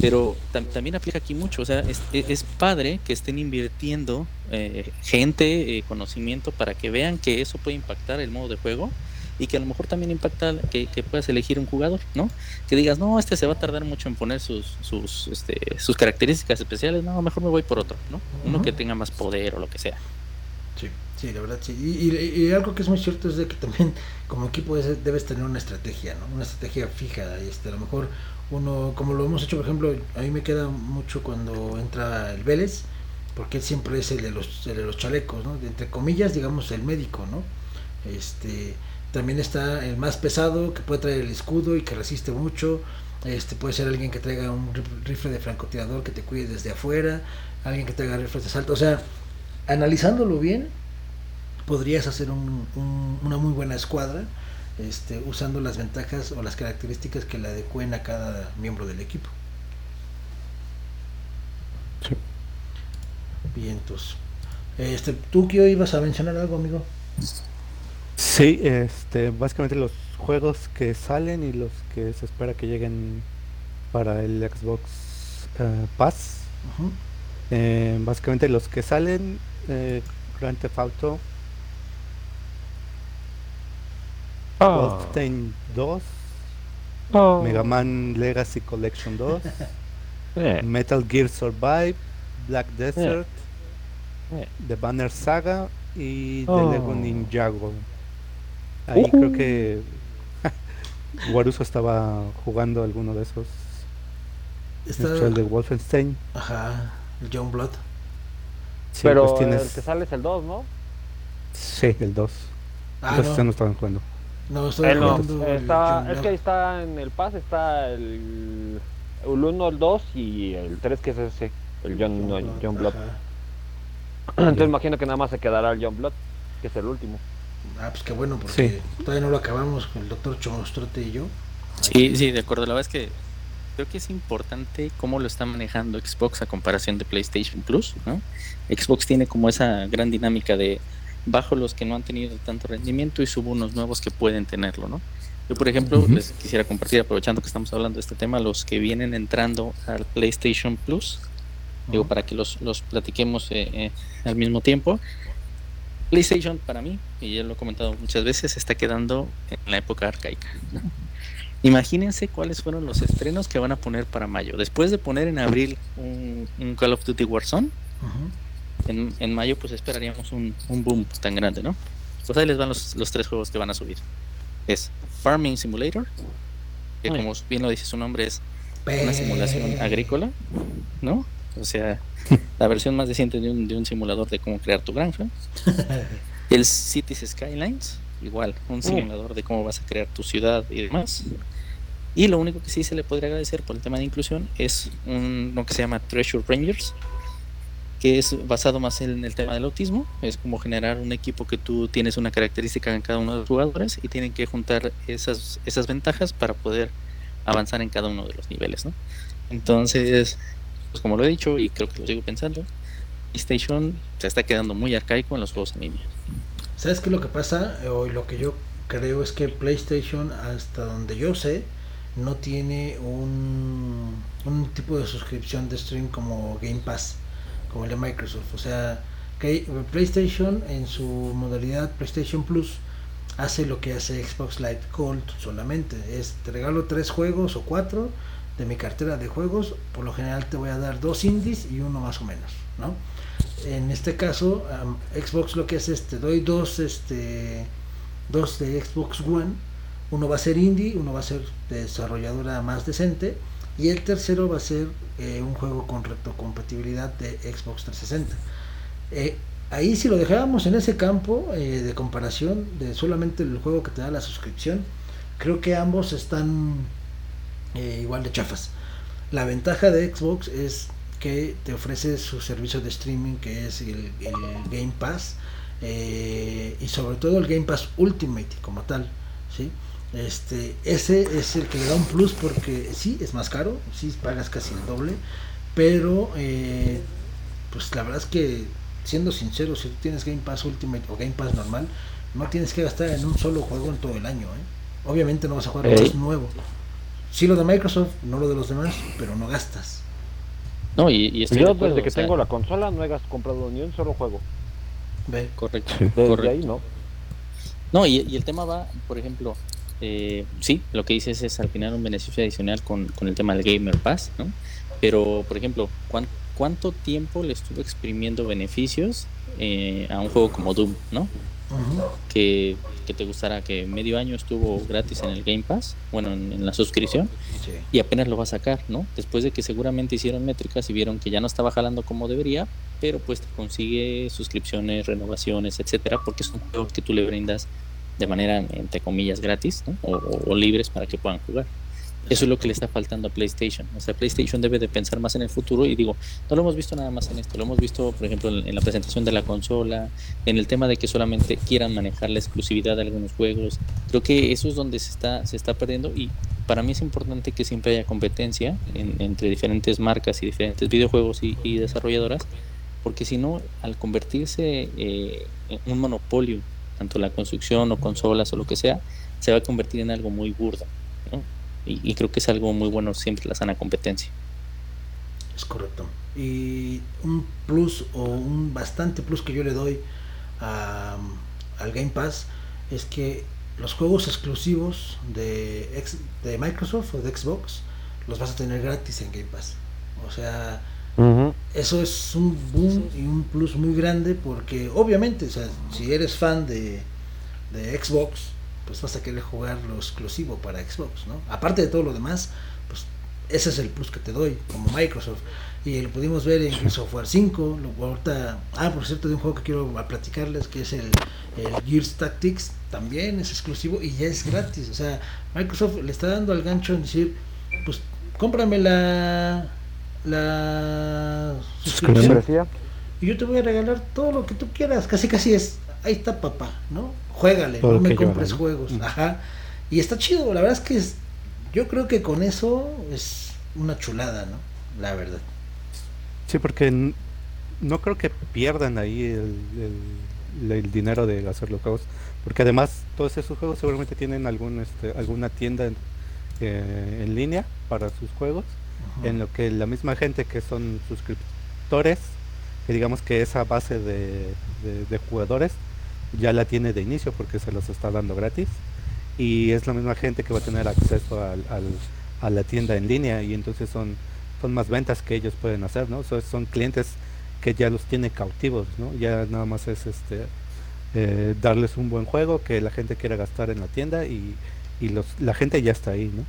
pero tam- también aplica aquí mucho, o sea, es, es- es padre que estén invirtiendo eh, gente, eh, conocimiento para que vean que eso puede impactar el modo de juego y que a lo mejor también impacta que, que puedas elegir un jugador, ¿no? Que digas, no, este se va a tardar mucho en poner sus, sus, este, sus características especiales, no, mejor me voy por otro, ¿no? Uno que tenga más poder o lo que sea. Sí, sí, la verdad sí. Y, y- y algo que es muy cierto es de que también como equipo es- debes tener una estrategia, ¿no? Una estrategia fija. Este, a lo mejor uno, como lo hemos hecho, por ejemplo, a mí me queda mucho cuando entra el Vélez, porque él siempre es el de los, el de los chalecos, ¿no? Entre comillas, digamos, el médico, ¿no? Este, también está el más pesado, que puede traer el escudo y que resiste mucho. Este, puede ser alguien que traiga un rif- rifle de francotirador que te cuide desde afuera, alguien que traiga rifles de asalto. O sea, analizándolo bien, podrías hacer un- una muy buena escuadra este, usando las ventajas o las características que le adecuen a cada miembro del equipo. Sí. Vientos. Este, ¿Tú que ibas a mencionar algo, amigo? Sí, este, básicamente los juegos que salen y los que se espera que lleguen para el Xbox eh, Pass. Eh, básicamente los que salen, eh, Grand Theft Auto, Wolfenstein 2, Mega Man Legacy Collection 2, Eh, Metal Gear Survive, Black Desert, eh. The Banner Saga y The Oh. Lego Ninjago. Ahí Ujú. creo que Waruso estaba jugando alguno de esos. Está, el de Wolfenstein. ajá, el John Blood. Sí, Pero pues tienes... el que sale es el 2, ¿no? Sí, el 2. Ah, Entonces no, no estaban jugando. No, estoy Él no. el Está, es que ahí está en el pase, está el, el 1, el 2 y el 3 que es ese, el John, no, John Blood. Entonces imagino que nada más se quedará el John Blood, que es el último. Ah, pues qué bueno, porque Sí. todavía no lo acabamos con el doctor Chomostrote y yo. Sí, sí, de acuerdo. La verdad es que creo que es importante cómo lo está manejando Xbox a comparación de PlayStation Plus, ¿no? Xbox tiene como esa gran dinámica de bajo los que no han tenido tanto rendimiento y subo unos nuevos que pueden tenerlo, ¿no? Yo, por ejemplo, les quisiera compartir, aprovechando que estamos hablando de este tema, los que vienen entrando al PlayStation Plus, digo, para que los, los platiquemos eh, eh, al mismo tiempo. PlayStation para mí, y ya lo he comentado muchas veces, está quedando en la época arcaica. ¿no? Imagínense cuáles fueron los estrenos que van a poner para mayo. Después de poner en abril un, un Call of Duty Warzone. En, en mayo pues esperaríamos un, un boom tan grande, ¿no? Pues ahí les van los, los tres juegos que van a subir. Es Farming Simulator, que Uy. como bien lo dice su nombre es una simulación agrícola, ¿no? O sea, la versión más reciente de un, de un simulador de cómo crear tu granja. El Cities Skylines, igual, un simulador de cómo vas a crear tu ciudad y demás. Y lo único que sí se le podría agradecer por el tema de inclusión es un, lo que se llama Treasure Rangers, que es basado más en el tema del autismo. Es como generar un equipo que tú tienes una característica en cada uno de los jugadores y tienen que juntar esas, esas ventajas para poder avanzar en cada uno de los niveles, ¿no? Entonces, pues como lo he dicho y creo que lo sigo pensando, PlayStation se está quedando muy arcaico en los juegos en línea. ¿Sabes qué lo que pasa? O lo que yo creo es que PlayStation, hasta donde yo sé, no tiene un, un tipo de suscripción de stream como Game Pass, como el de Microsoft. O sea, que PlayStation en su modalidad PlayStation Plus hace lo que hace Xbox Live Gold solamente. Es te regalo tres juegos o cuatro de mi cartera de juegos. Por lo general te voy a dar dos indies y uno más o menos, ¿no? En este caso, Xbox lo que hace es te doy dos, este, dos de Xbox One. Uno va a ser indie, uno va a ser de desarrolladora más decente y el tercero va a ser eh, un juego con retrocompatibilidad de Xbox 360. Eh, ahí si lo dejábamos en ese campo eh, de comparación de solamente el juego que te da la suscripción, creo que ambos están igual de chafas. La ventaja de Xbox es que te ofrece su servicio de streaming que es el, el Game Pass y sobre todo el Game Pass Ultimate como tal, ¿sí? Este, ese es el que le da un plus porque sí es más caro, sí pagas casi el doble, pero eh, pues la verdad es que siendo sincero, si tú tienes Game Pass Ultimate o Game Pass normal, no tienes que gastar en un solo juego en todo el año, ¿eh? Obviamente no vas a jugar Ey. más nuevo. Sí lo de Microsoft, no lo de los demás, pero no gastas. No, y, y estoy de Yo acuerdo, desde que o sea, tengo la consola no he comprado ni un solo juego. Ve. Correcto, Desde correcto. ahí no. No, y, y el tema va, por ejemplo, eh, sí, lo que dices es al final un beneficio adicional con, con el tema del Gamer Pass, ¿no? Pero, por ejemplo, ¿cuán- ¿cuánto tiempo le estuvo exprimiendo beneficios eh, a un juego como Doom, ¿no? Ujú. Que, que te gustará que medio año estuvo gratis en el Game Pass, bueno, en, en la suscripción, Sí. y apenas lo va a sacar, ¿no? Después de que seguramente hicieron métricas y vieron que ya no estaba jalando como debería, pero pues te consigue suscripciones, renovaciones, etcétera, porque es un juego que tú le brindas de manera, entre comillas, gratis, ¿no? O, o- o libres para que puedan jugar. Eso es lo que le está faltando a PlayStation. O sea, PlayStation debe de pensar más en el futuro y digo, no lo hemos visto nada más en esto, lo hemos visto, por ejemplo, en, en la presentación de la consola, en el tema de que solamente quieran manejar la exclusividad de algunos juegos. Creo que eso es donde se está, se está perdiendo y para mí es importante que siempre haya competencia en- entre diferentes marcas y diferentes videojuegos y, y desarrolladoras, porque si no, al convertirse eh, en un monopolio, tanto la construcción o consolas o lo que sea, se va a convertir en algo muy burdo. ¿no? Y, y creo que es algo muy bueno siempre la sana competencia. Es correcto. Y un plus o un bastante plus que yo le doy a- al Game Pass es que los juegos exclusivos de, ex- de Microsoft o de Xbox los vas a tener gratis en Game Pass. O sea, eso es un boom y un plus muy grande porque obviamente, o sea, si eres fan de, de Xbox, pues vas a querer jugar lo exclusivo para Xbox, ¿no? Aparte de todo lo demás, pues ese es el plus que te doy como Microsoft. Y lo pudimos ver en Software 5, lo, ahorita, ah, por cierto, de un juego que quiero platicarles, que es el, el Gears Tactics, también es exclusivo y ya es gratis. O sea, Microsoft le está dando al gancho en decir, pues cómprame la, suscripción y yo te voy a regalar todo lo que tú quieras. Casi, casi es, ahí está papá, ¿no? Juégale, no me compres juegos. Ajá. Y está chido, la verdad es que es, yo creo que con eso es una chulada, ¿no? La verdad. Sí, porque no creo que pierdan ahí el, el, dinero de hacer los juegos, porque además todos esos juegos seguramente tienen algún este, alguna tienda en, eh, en línea para sus juegos, en lo que la misma gente que son suscriptores, que digamos que esa base de, jugadores ya la tiene de inicio porque se los está dando gratis y es la misma gente que va a tener acceso al, a la tienda en línea y entonces son, son más ventas que ellos pueden hacer, ¿no? son clientes que ya los tiene cautivos, ¿no? Ya nada más es este eh, darles un buen juego que la gente quiera gastar en la tienda y, y los, la gente ya está ahí, ¿no?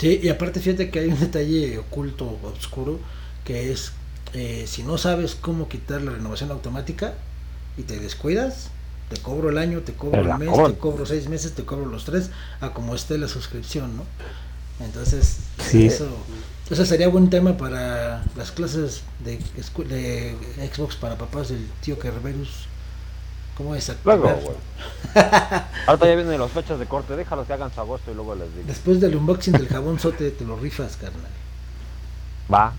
Sí, y aparte fíjate que hay un detalle oculto, oscuro, que es eh, si no sabes cómo quitar la renovación automática y te descuidas, te cobro el año, te cobro el mes, te cobro seis meses, te cobro los tres, a como esté la suscripción, ¿no? Entonces, eso, eso sería buen tema para las clases de, de Xbox para papás del tío Kerberus. ¿Cómo es? Luego, güey. Ahorita ya vienen las fechas de corte, déjalos que hagan su agosto y luego les digo. Después del unboxing del jabón sote, te lo rifas, carnal. Va.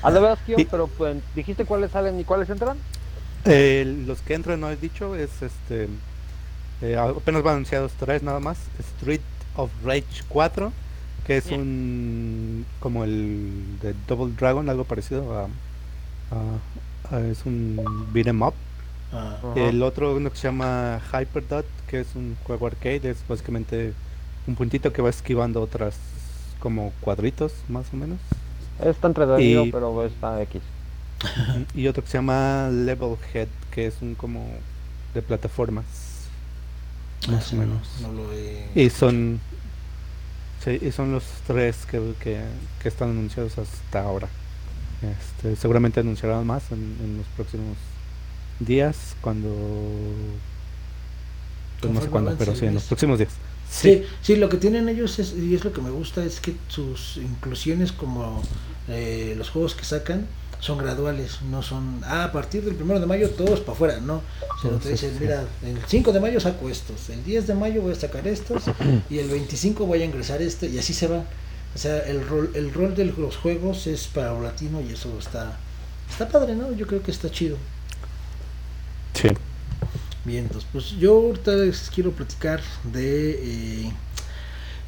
A la verdad, tío, pero pues, ¿dijiste cuáles salen y cuáles entran? Eh, los que entran, no he dicho, es este. Eh, apenas van anunciados tres nada más: Street of Rage 4, que es un. como el de Double Dragon, algo parecido a. a, a es un beat'em up Ah. El otro uno que se llama Hyperdot, que es un juego arcade, es básicamente un puntito que va esquivando otras como cuadritos, más o menos. Está entretenido, pero está X. y otro que se llama Level Head, que es un como de plataformas. Más o menos. Y son y son los tres que, que, están anunciados hasta ahora. Este, seguramente anunciarán más en los próximos días cuando pues no sé cuándo, pero sí, en los próximos días. Sí. sí, lo que tienen ellos es, y es lo que me gusta, es que sus inclusiones como eh, los juegos que sacan son graduales, no son, ah, a partir del primero de mayo todos para afuera, no. O sea, te dicen, mira, el 5 de mayo saco estos, el 10 de mayo voy a sacar estos, y el 25 voy a ingresar este, y así se va. O sea, el rol, el rol de los juegos es para latino y eso está, está padre, ¿no? Yo creo que está chido. Sí. Bien, entonces, pues yo ahorita les quiero platicar de, eh,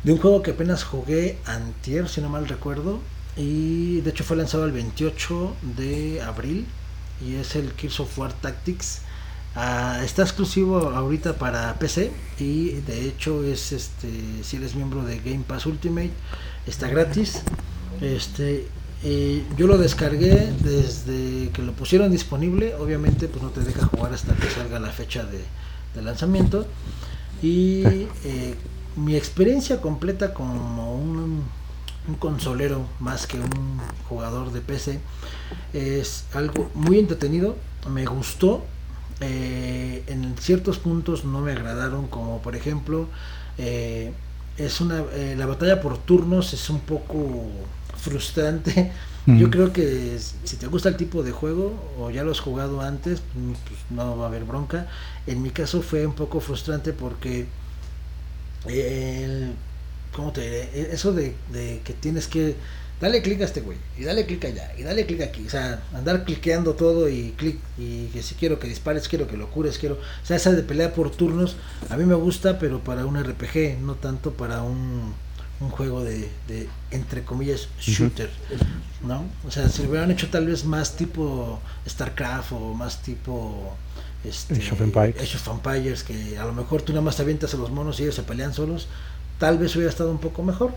de un juego que apenas jugué antier, si no mal recuerdo, y de hecho fue lanzado el 28 de abril, y es el Gears of War Tactics. Ah, está exclusivo ahorita para PC y de hecho es este si eres miembro de Game Pass Ultimate está gratis este yo lo descargué desde que lo pusieron disponible. Obviamente, pues no te deja jugar hasta que salga la fecha de, lanzamiento. Y eh, mi experiencia completa como un, consolero más que un jugador de PC es algo muy entretenido. Me gustó. Eh, en ciertos puntos no me agradaron, como por ejemplo, eh, es una la batalla por turnos es un poco frustrante. Yo creo que si te gusta el tipo de juego o ya lo has jugado antes, pues no va a haber bronca. En mi caso fue un poco frustrante porque el, ¿cómo te e, Eso de, que tienes que dale clic a este güey y dale clic allá y dale clic aquí, o sea, andar cliqueando todo y clic y que si quiero que dispares, quiero que lo cures, quiero, o sea, esa de pelea por turnos a mí me gusta, pero para un RPG, no tanto para un un juego de, de entre comillas, shooter, ¿no? O sea, si lo hubieran hecho tal vez más tipo StarCraft o más tipo este, Age, of Empires. que a lo mejor tú nada más te avientas a los monos y ellos se pelean solos, tal vez hubiera estado un poco mejor.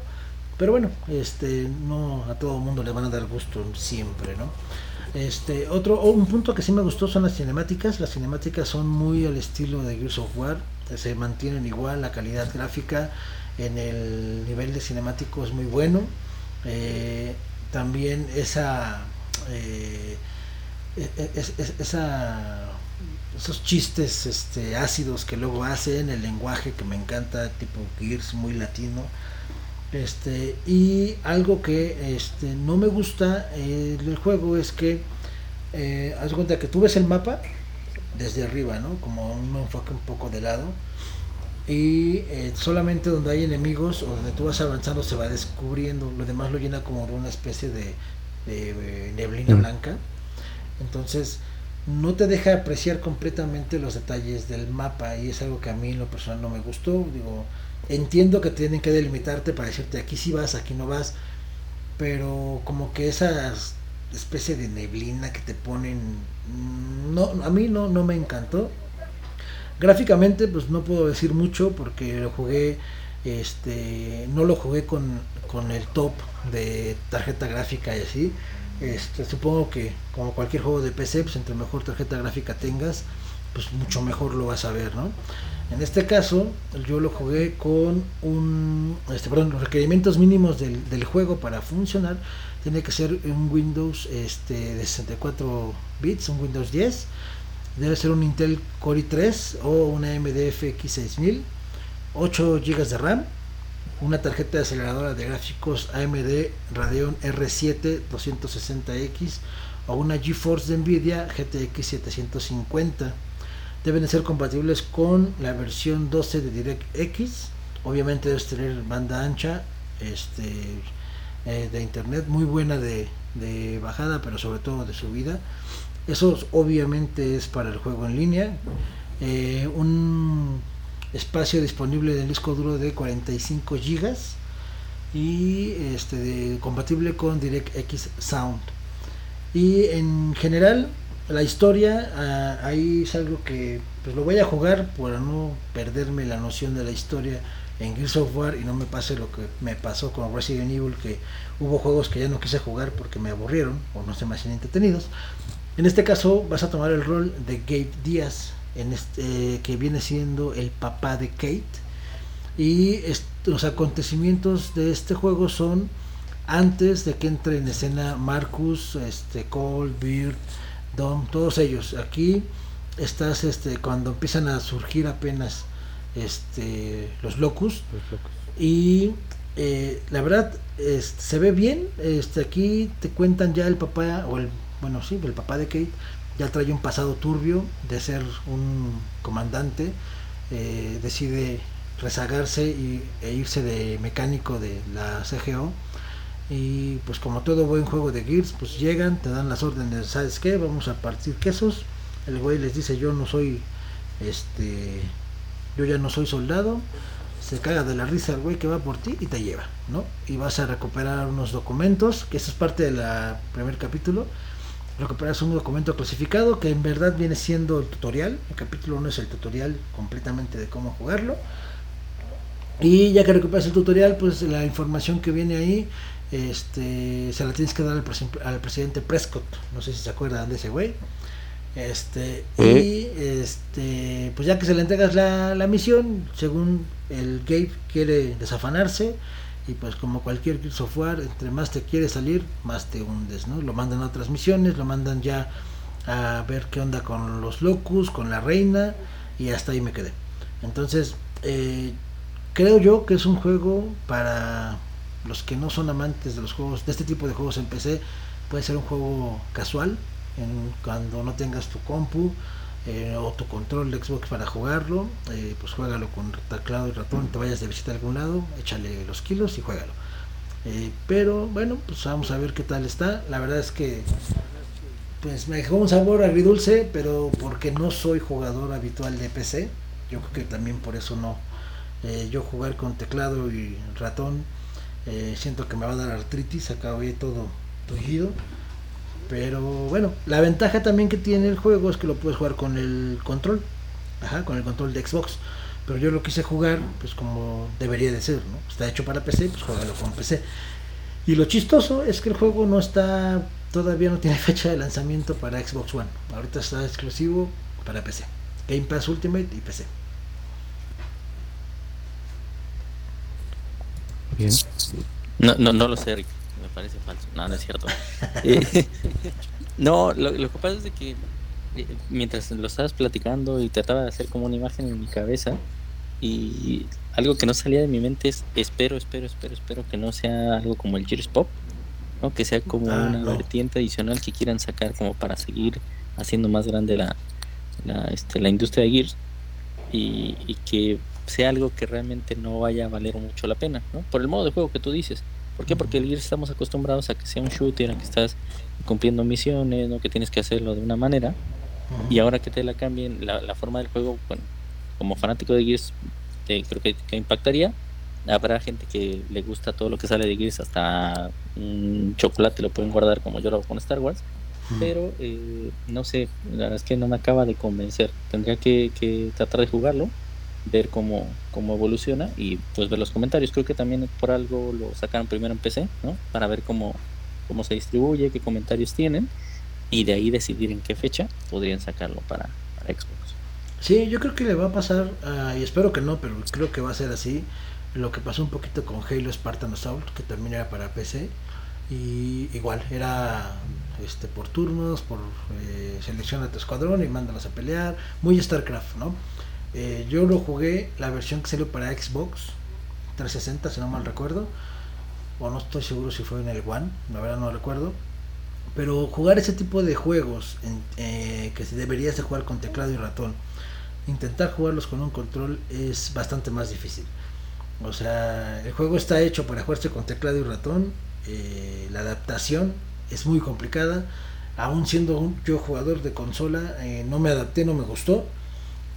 Pero bueno, este, no a todo el mundo le van a dar gusto siempre, ¿no? Este, otro, un punto que sí me gustó son las cinemáticas. Las cinemáticas son muy al estilo de Gears of War. Se mantienen igual, la calidad gráfica en el nivel de cinemático es muy bueno. Eh, también esa, eh, e, e, esa esos chistes este, ácidos que luego hacen, el lenguaje que me encanta, tipo Gears, muy latino. Este, y algo que este, no me gusta eh, del juego es que, eh, haz cuenta que tú ves el mapa desde arriba, ¿no? Como un enfoque un poco de lado. Y eh, solamente donde hay enemigos o donde tú vas avanzando se va descubriendo. Lo demás lo llena como de una especie de, de neblina mm. blanca. Entonces, no te deja apreciar completamente los detalles del mapa y es algo que a mí en lo personal no me gustó. Digo, entiendo que tienen que delimitarte para decirte aquí sí vas, aquí no vas, pero como que esa especie de neblina que te ponen, no, a mí no, no me encantó. Gráficamente, pues no puedo decir mucho porque lo jugué, este, no lo jugué con, con el top de tarjeta gráfica y así este, supongo que como cualquier juego de PC, pues entre mejor tarjeta gráfica tengas, pues mucho mejor lo vas a ver, ¿no? En este caso, yo lo jugué con un, este, perdón, los requerimientos mínimos del, del, juego para funcionar tiene que ser un Windows este, de 64 bits, un Windows 10, debe ser un Intel Core i3 o una AMD FX6000, 8 GB de RAM, una tarjeta de aceleradora de gráficos AMD Radeon R7 260X o una GeForce de Nvidia GTX 750. Deben de ser compatibles con la versión 12 de DirectX. Obviamente debes tener banda ancha este, eh, de internet muy buena de, bajada, pero sobre todo de subida. Eso obviamente es para el juego en línea. Eh, un espacio disponible del disco duro de 45 GB y este compatible con DirectX Sound. Y en general la historia ah, ahí es algo que pues lo voy a jugar para no perderme la noción de la historia en Gears of War y no me pase lo que me pasó con Resident Evil que hubo juegos que ya no quise jugar porque me aburrieron o no se me hacían entretenidos. En este caso vas a tomar el rol de Gabe Díaz, en este, que viene siendo el papá de Kate. Y los acontecimientos de este juego son antes de que entre en escena Marcus, este, Cole, Beard, Dom, todos ellos. Aquí estás este, cuando empiezan a surgir apenas este, los locus. Y eh, la verdad se ve bien. Este, aquí te cuentan ya el papá, o el, bueno, sí, el papá de Kate ya trae un pasado turbio de ser un comandante, eh, decide rezagarse y, e irse de mecánico de la CGO. Y pues como todo buen juego de Gears, pues llegan, te dan las órdenes, ¿sabes qué? Vamos a partir quesos. El güey les dice yo no soy, este, yo ya no soy soldado. Se caga de la risa el güey que va por ti y te lleva, ¿no? Y vas a recuperar unos documentos, que eso es parte del primer capítulo recuperas un documento clasificado que en verdad viene siendo el tutorial. El capítulo 1 es el tutorial completamente de cómo jugarlo. Y ya que recuperas el tutorial, pues la información que viene ahí este, se la tienes que dar al, presidente Prescott. No sé si se acuerdan de ese güey. Este, y este, pues ya que se le entregas la, la misión, según el Gabe quiere desafanarse, y pues como cualquier software, entre más te quiere salir, más te hundes, ¿no? Lo mandan a otras misiones, lo mandan ya a ver qué onda con los locus, con la reina, y hasta ahí me quedé. Entonces, eh, creo yo que es un juego para los que no son amantes de los juegos, de este tipo de juegos en PC, puede ser un juego casual, en, cuando no tengas tu compu, eh, de Xbox para jugarlo, eh, pues juégalo con teclado y ratón, te vayas de visita a algún lado, échale los kilos y juégalo. Eh, pero bueno, pues vamos a ver qué tal está. La verdad es que pues me dejó un sabor agridulce, pero porque no soy jugador habitual de PC, yo creo que también por eso no. yo jugar con teclado y ratón, siento que me va a dar artritis, acá hoy todo tullido. Pero bueno, la ventaja también que tiene el juego es que lo puedes jugar con el control. Ajá, con el control de Xbox. pero yo lo quise jugar pues como debería de ser, ¿no? Está hecho para PC, pues juégalo con PC. Y lo chistoso es que el juego no está, todavía no tiene fecha de lanzamiento para Xbox One. Ahorita está exclusivo para PC. Game Pass Ultimate y PC. Bien. No, no, no lo sé, Rick. Me parece falso. No, no es cierto. Eh, no, lo, lo, que pasa es de que eh, mientras lo estabas platicando y trataba de hacer como una imagen en mi cabeza y algo que no salía de mi mente es espero, espero, espero, espero que no sea algo como el Gears Pop, ¿no? que sea como ah, una vertiente adicional que quieran sacar como para seguir haciendo más grande la, la, este, la industria de Gears y, y, que sea algo que realmente no vaya a valer mucho la pena, ¿no? Por el modo de juego que tú dices. ¿Por qué? Porque el Gears estamos acostumbrados a que sea un shooter, a que estás cumpliendo misiones, ¿no? Que tienes que hacerlo de una manera. Y ahora que te la cambien la, la, forma del juego, bueno, como fanático de Gears, te, creo que, que, impactaría. Habrá gente que le gusta todo lo que sale de Gears, hasta un chocolate lo pueden guardar como yo lo hago con Star Wars pero eh, no sé, la verdad es que no me acaba de convencer. Tendría que, que tratar de jugarlo, ver cómo, cómo evoluciona y pues ver los comentarios. Creo que también por algo lo sacaron primero en PC, ¿no? Para ver cómo, cómo se distribuye, qué comentarios tienen y de ahí decidir en qué fecha podrían sacarlo para, para Xbox. Sí, yo creo que le va a pasar, uh, y espero que no, pero creo que va a ser así, lo que pasó un poquito con Halo Spartan Assault, que también era para PC, y igual, era este, por turnos, por eh, selecciona tu escuadrón y mándalos a pelear, muy StarCraft, ¿no? Eh, yo lo jugué, la versión que salió para Xbox 360, si no mal recuerdo, o no estoy seguro si fue en el One, la verdad no recuerdo, pero jugar ese tipo de juegos en, eh, que deberías de jugar con teclado y ratón, intentar jugarlos con un control es bastante más difícil. O sea, el juego está hecho para jugarse con teclado y ratón, eh, la adaptación es muy complicada. Aún siendo un, yo jugador de consola, eh, no me adapté, no me gustó.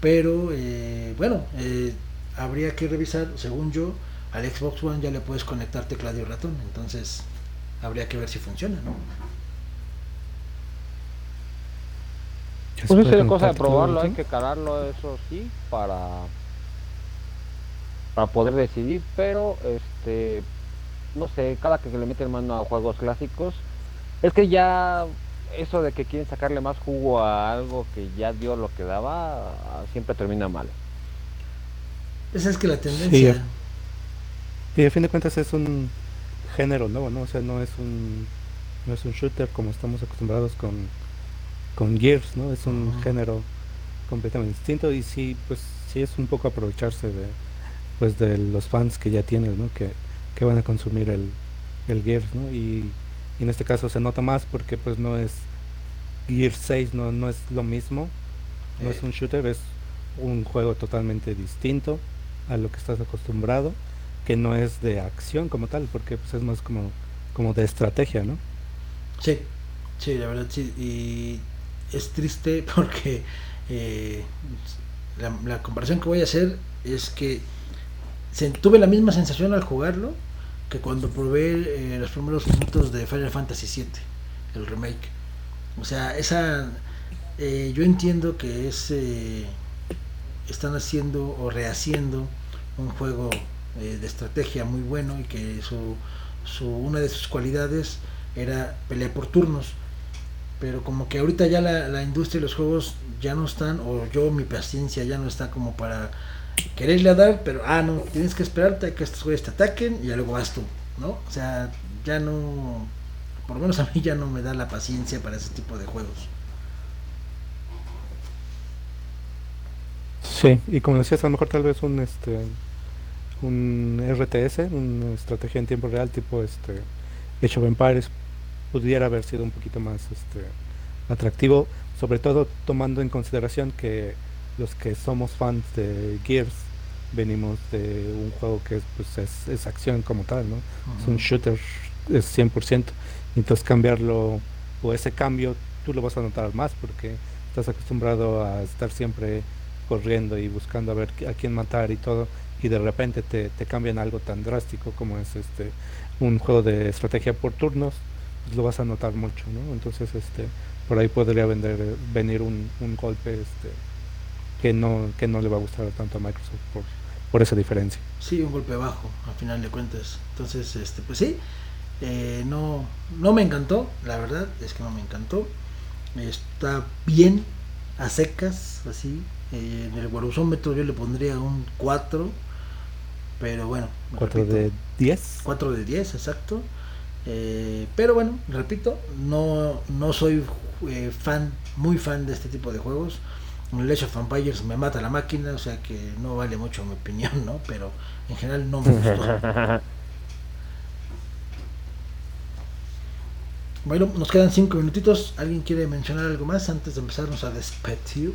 Pero eh, bueno, eh, habría que revisar, según yo, al Xbox One ya le puedes conectar teclado y ratón. Entonces, habría que ver si funciona, ¿no? Pues es cosa de probarlo, hay que calarlo, eso sí, para para poder decidir, pero este no sé, cada que le meten mano a juegos clásicos, es que ya eso de que quieren sacarle más jugo a algo que ya dio lo que daba, siempre termina mal. Esa es que la tendencia. y a fin de cuentas es un género nuevo, ¿no? O sea, no es un no es un shooter como estamos acostumbrados con con Gears, ¿no? Es un género completamente distinto y sí, pues sí es un poco aprovecharse de pues de los fans que ya tienes, ¿no? Que, que van a consumir el, el Gears, ¿no? Y y en este caso se nota más porque pues no es Gear 6 no, no es lo mismo no es eh. un shooter es un juego totalmente distinto a lo que estás acostumbrado que no es de acción como tal porque pues es más como como de estrategia no sí sí la verdad sí y es triste porque eh, la, la, comparación que voy a hacer es que se, tuve la misma sensación al jugarlo que cuando probé eh, los primeros minutos de Final Fantasy VII, el remake. O sea, esa. Eh, yo entiendo que es. Eh, están haciendo o rehaciendo un juego de estrategia muy bueno y que su, su, una de sus cualidades era pelear por turnos. Pero como que ahorita ya la, la industria de los juegos ya no están, o yo mi paciencia ya no está como para quererle dar, pero ah, no, tienes que esperarte a que estos güeyes te ataquen y luego vas tú, ¿no? O sea, ya no, por lo menos a mí ya no me da la paciencia para ese tipo de juegos. Sí, y como decías, a lo mejor tal vez un este un RTS, una estrategia en tiempo real tipo este Age of Empires pudiera haber sido un poquito más este atractivo, sobre todo tomando en consideración que los que somos fans de Gears venimos de un juego que es, pues, es, acción como tal, ¿no? Es un shooter, es 100%. Entonces cambiarlo, o ese cambio, tú lo vas a notar más porque estás acostumbrado a estar siempre corriendo y buscando a ver a quién matar y todo, y de repente te, te cambian algo tan drástico como es este un juego de estrategia por turnos, pues lo vas a notar mucho, ¿no? Entonces este por ahí podría vender, venir un, un golpe este que no, que no le va a gustar tanto a Microsoft por, por esa diferencia. Sí, un golpe bajo, al final de cuentas. Entonces, este, pues sí, eh, no, no me encantó, la verdad es que no me encantó. Está bien, a secas, así. Eh, en el Warusómetro yo le pondría un 4, pero bueno. 4 de 10. 4 de 10, exacto. Eh, pero bueno, repito, no, no soy eh, fan, muy fan de este tipo de juegos. En Age of Vampires me mata la máquina, o sea que no vale mucho mi opinión, ¿no? Pero en general no me gustó. bueno, nos quedan 5 minutitos. ¿Alguien quiere mencionar algo más antes de empezarnos a despedir?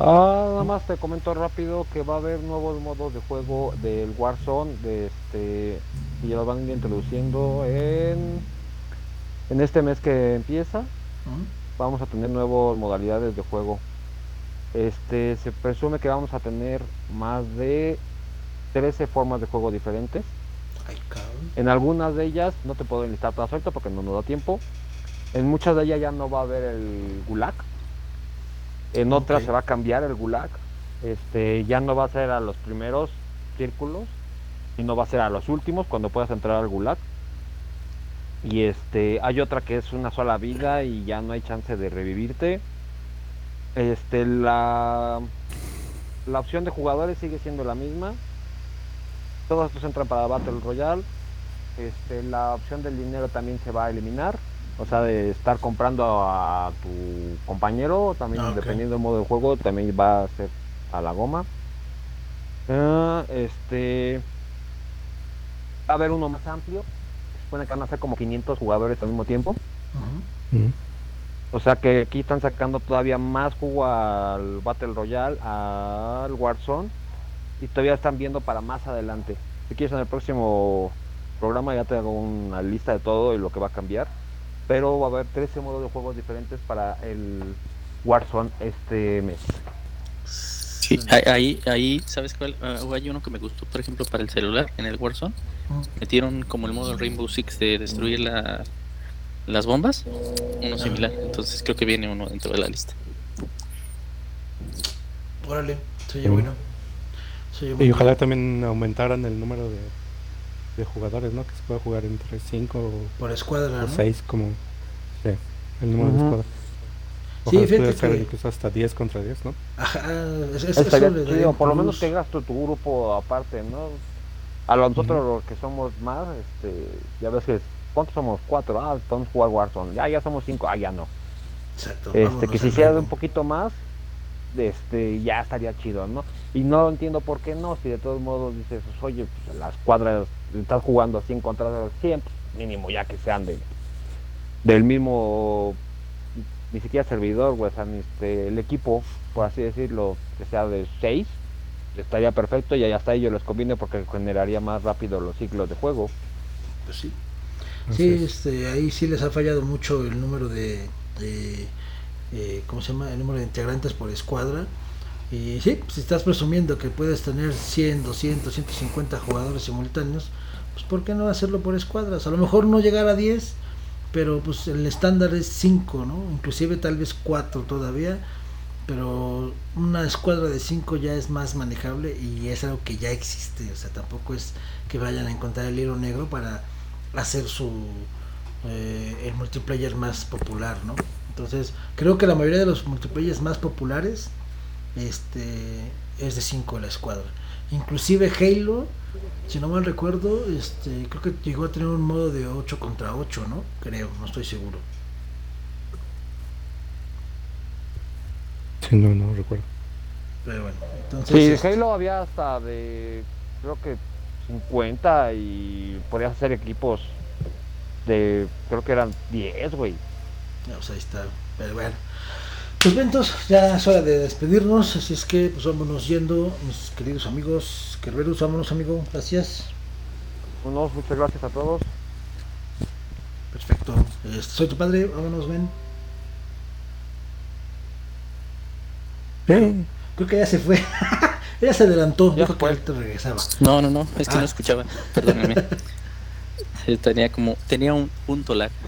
Ah, nada más te comento rápido que va a haber nuevos modos de juego del Warzone, de este, y ya los van a ir introduciendo en, en este mes que empieza. Vamos a tener nuevas modalidades de juego. Este, se presume que vamos a tener más de 13 formas de juego diferentes. en algunas de ellas no te puedo enlistar todas suelto porque no nos da tiempo. En muchas de ellas ya no va a haber el gulag en otra se va a cambiar el gulag. Este, ya no va a ser a los primeros círculos, sino va a ser a los últimos cuando puedas entrar al gulag. Y este, hay otra que es una sola vida y ya no hay chance de revivirte. Este, la, la opción de jugadores sigue siendo la misma. Todos estos entran para Battle Royale. Este, la opción del dinero también se va a eliminar o sea, de estar comprando a, tu compañero, también ah, dependiendo del modo de juego, también va a ser a la goma. Ah, este va a haber uno más amplio. Supone que van a ser como 500 jugadores al mismo tiempo. O sea que aquí están sacando todavía más jugo al Battle Royale, al Warzone. Y todavía están viendo para más adelante. Si quieres en el próximo programa ya te hago una lista de todo y lo que va a cambiar pero va a haber 13 modos de juegos diferentes para el Warzone este mes. Sí, ahí, ahí, ¿sabes cuál? Ah, hay uno que me gustó, por ejemplo, para el celular, en el Warzone. Metieron como el modo Rainbow Six de destruir la, las bombas, uno similar. Entonces creo que viene uno dentro de la lista. Órale, se bueno. Y ojalá también aumentaran el número de de jugadores, ¿no? Que se puede jugar entre 5 por escuadra, o 6 como sí, el número de escuadras. sí, fíjate ser incluso hasta 10 contra 10, ¿no? Ajá, es, es, eso por lo menos tengas tu, tu, grupo aparte, ¿no? A nosotros los que somos más, este, ya ves que ¿cuántos somos? Cuatro, ah, podemos jugar Warzone, ya, ya somos cinco, ah, ya no. Exacto, este, que si hiciera un poquito más, este, ya estaría chido, ¿no? Y no entiendo por qué no, si de todos modos dices, oye, pues las cuadras estás jugando así en contra de 100, mínimo ya que sean de, del mismo, ni siquiera servidor, o sea, este, el equipo, por así decirlo, que sea de 6, estaría perfecto y hasta ellos les conviene porque generaría más rápido los ciclos de juego. Pues sí. Sí, este, ahí sí les ha fallado mucho el número de, de eh, ¿cómo se llama? El número de integrantes por escuadra. Y sí, si estás presumiendo que puedes tener 100, 200, 150 jugadores simultáneos, pues ¿por qué no hacerlo por escuadras? A lo mejor no llegar a 10, pero pues el estándar es 5, ¿no? Inclusive tal vez 4 todavía, pero una escuadra de 5 ya es más manejable y es algo que ya existe, o sea, tampoco es que vayan a encontrar el hilo negro para hacer su eh, el multiplayer más popular, ¿no? Entonces, creo que la mayoría de los multiplayers más populares este es de 5 la escuadra. Inclusive Halo, si no mal recuerdo, este creo que llegó a tener un modo de 8 contra 8, ¿no? Creo, no estoy seguro. Sí, no, no recuerdo. Pero bueno, entonces... Sí, este Halo había hasta de, creo que 50 y podías hacer equipos de, creo que eran 10, güey. O sea, ahí está, pero bueno. Pues ventos, ya es hora de despedirnos, así es que pues vámonos yendo, mis queridos amigos. Kerberus, vámonos amigo, gracias. Bueno, muchas gracias a todos. Perfecto. Este, soy tu padre, vámonos, ven. Creo que ya se fue. Ella se adelantó, ya dijo que regresaba. No, no, no, es que no ah. escuchaba, perdóname. tenía como, tenía un punto lag.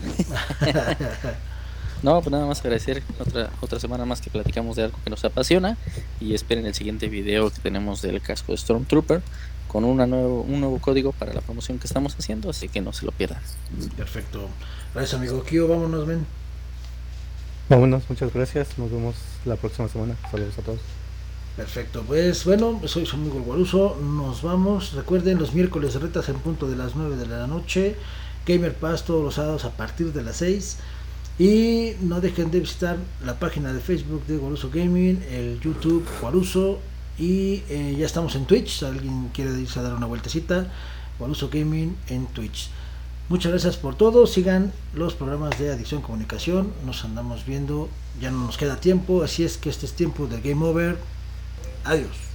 No, pues nada más agradecer otra, otra semana más que platicamos de algo que nos apasiona y esperen el siguiente video que tenemos del casco de Stormtrooper con una nuevo, un nuevo código para la promoción que estamos haciendo, así que no se lo pierdan. Perfecto. Gracias amigo Kio, vámonos, ven. Vámonos, muchas gracias, nos vemos la próxima semana. Saludos a todos. Perfecto, pues bueno, soy su Guaruso, nos vamos, recuerden los miércoles retas en punto de las 9 de la noche, Gamer Pass todos los sábados a partir de las 6 y no dejen de visitar la página de Facebook de Guaruso Gaming, el YouTube Guaruso. Y eh, ya estamos en Twitch, si alguien quiere irse a dar una vueltecita, Guaruso Gaming en Twitch. Muchas gracias por todo, sigan los programas de Adicción Comunicación, nos andamos viendo, ya no nos queda tiempo, así es que este es tiempo de Game Over. Adiós.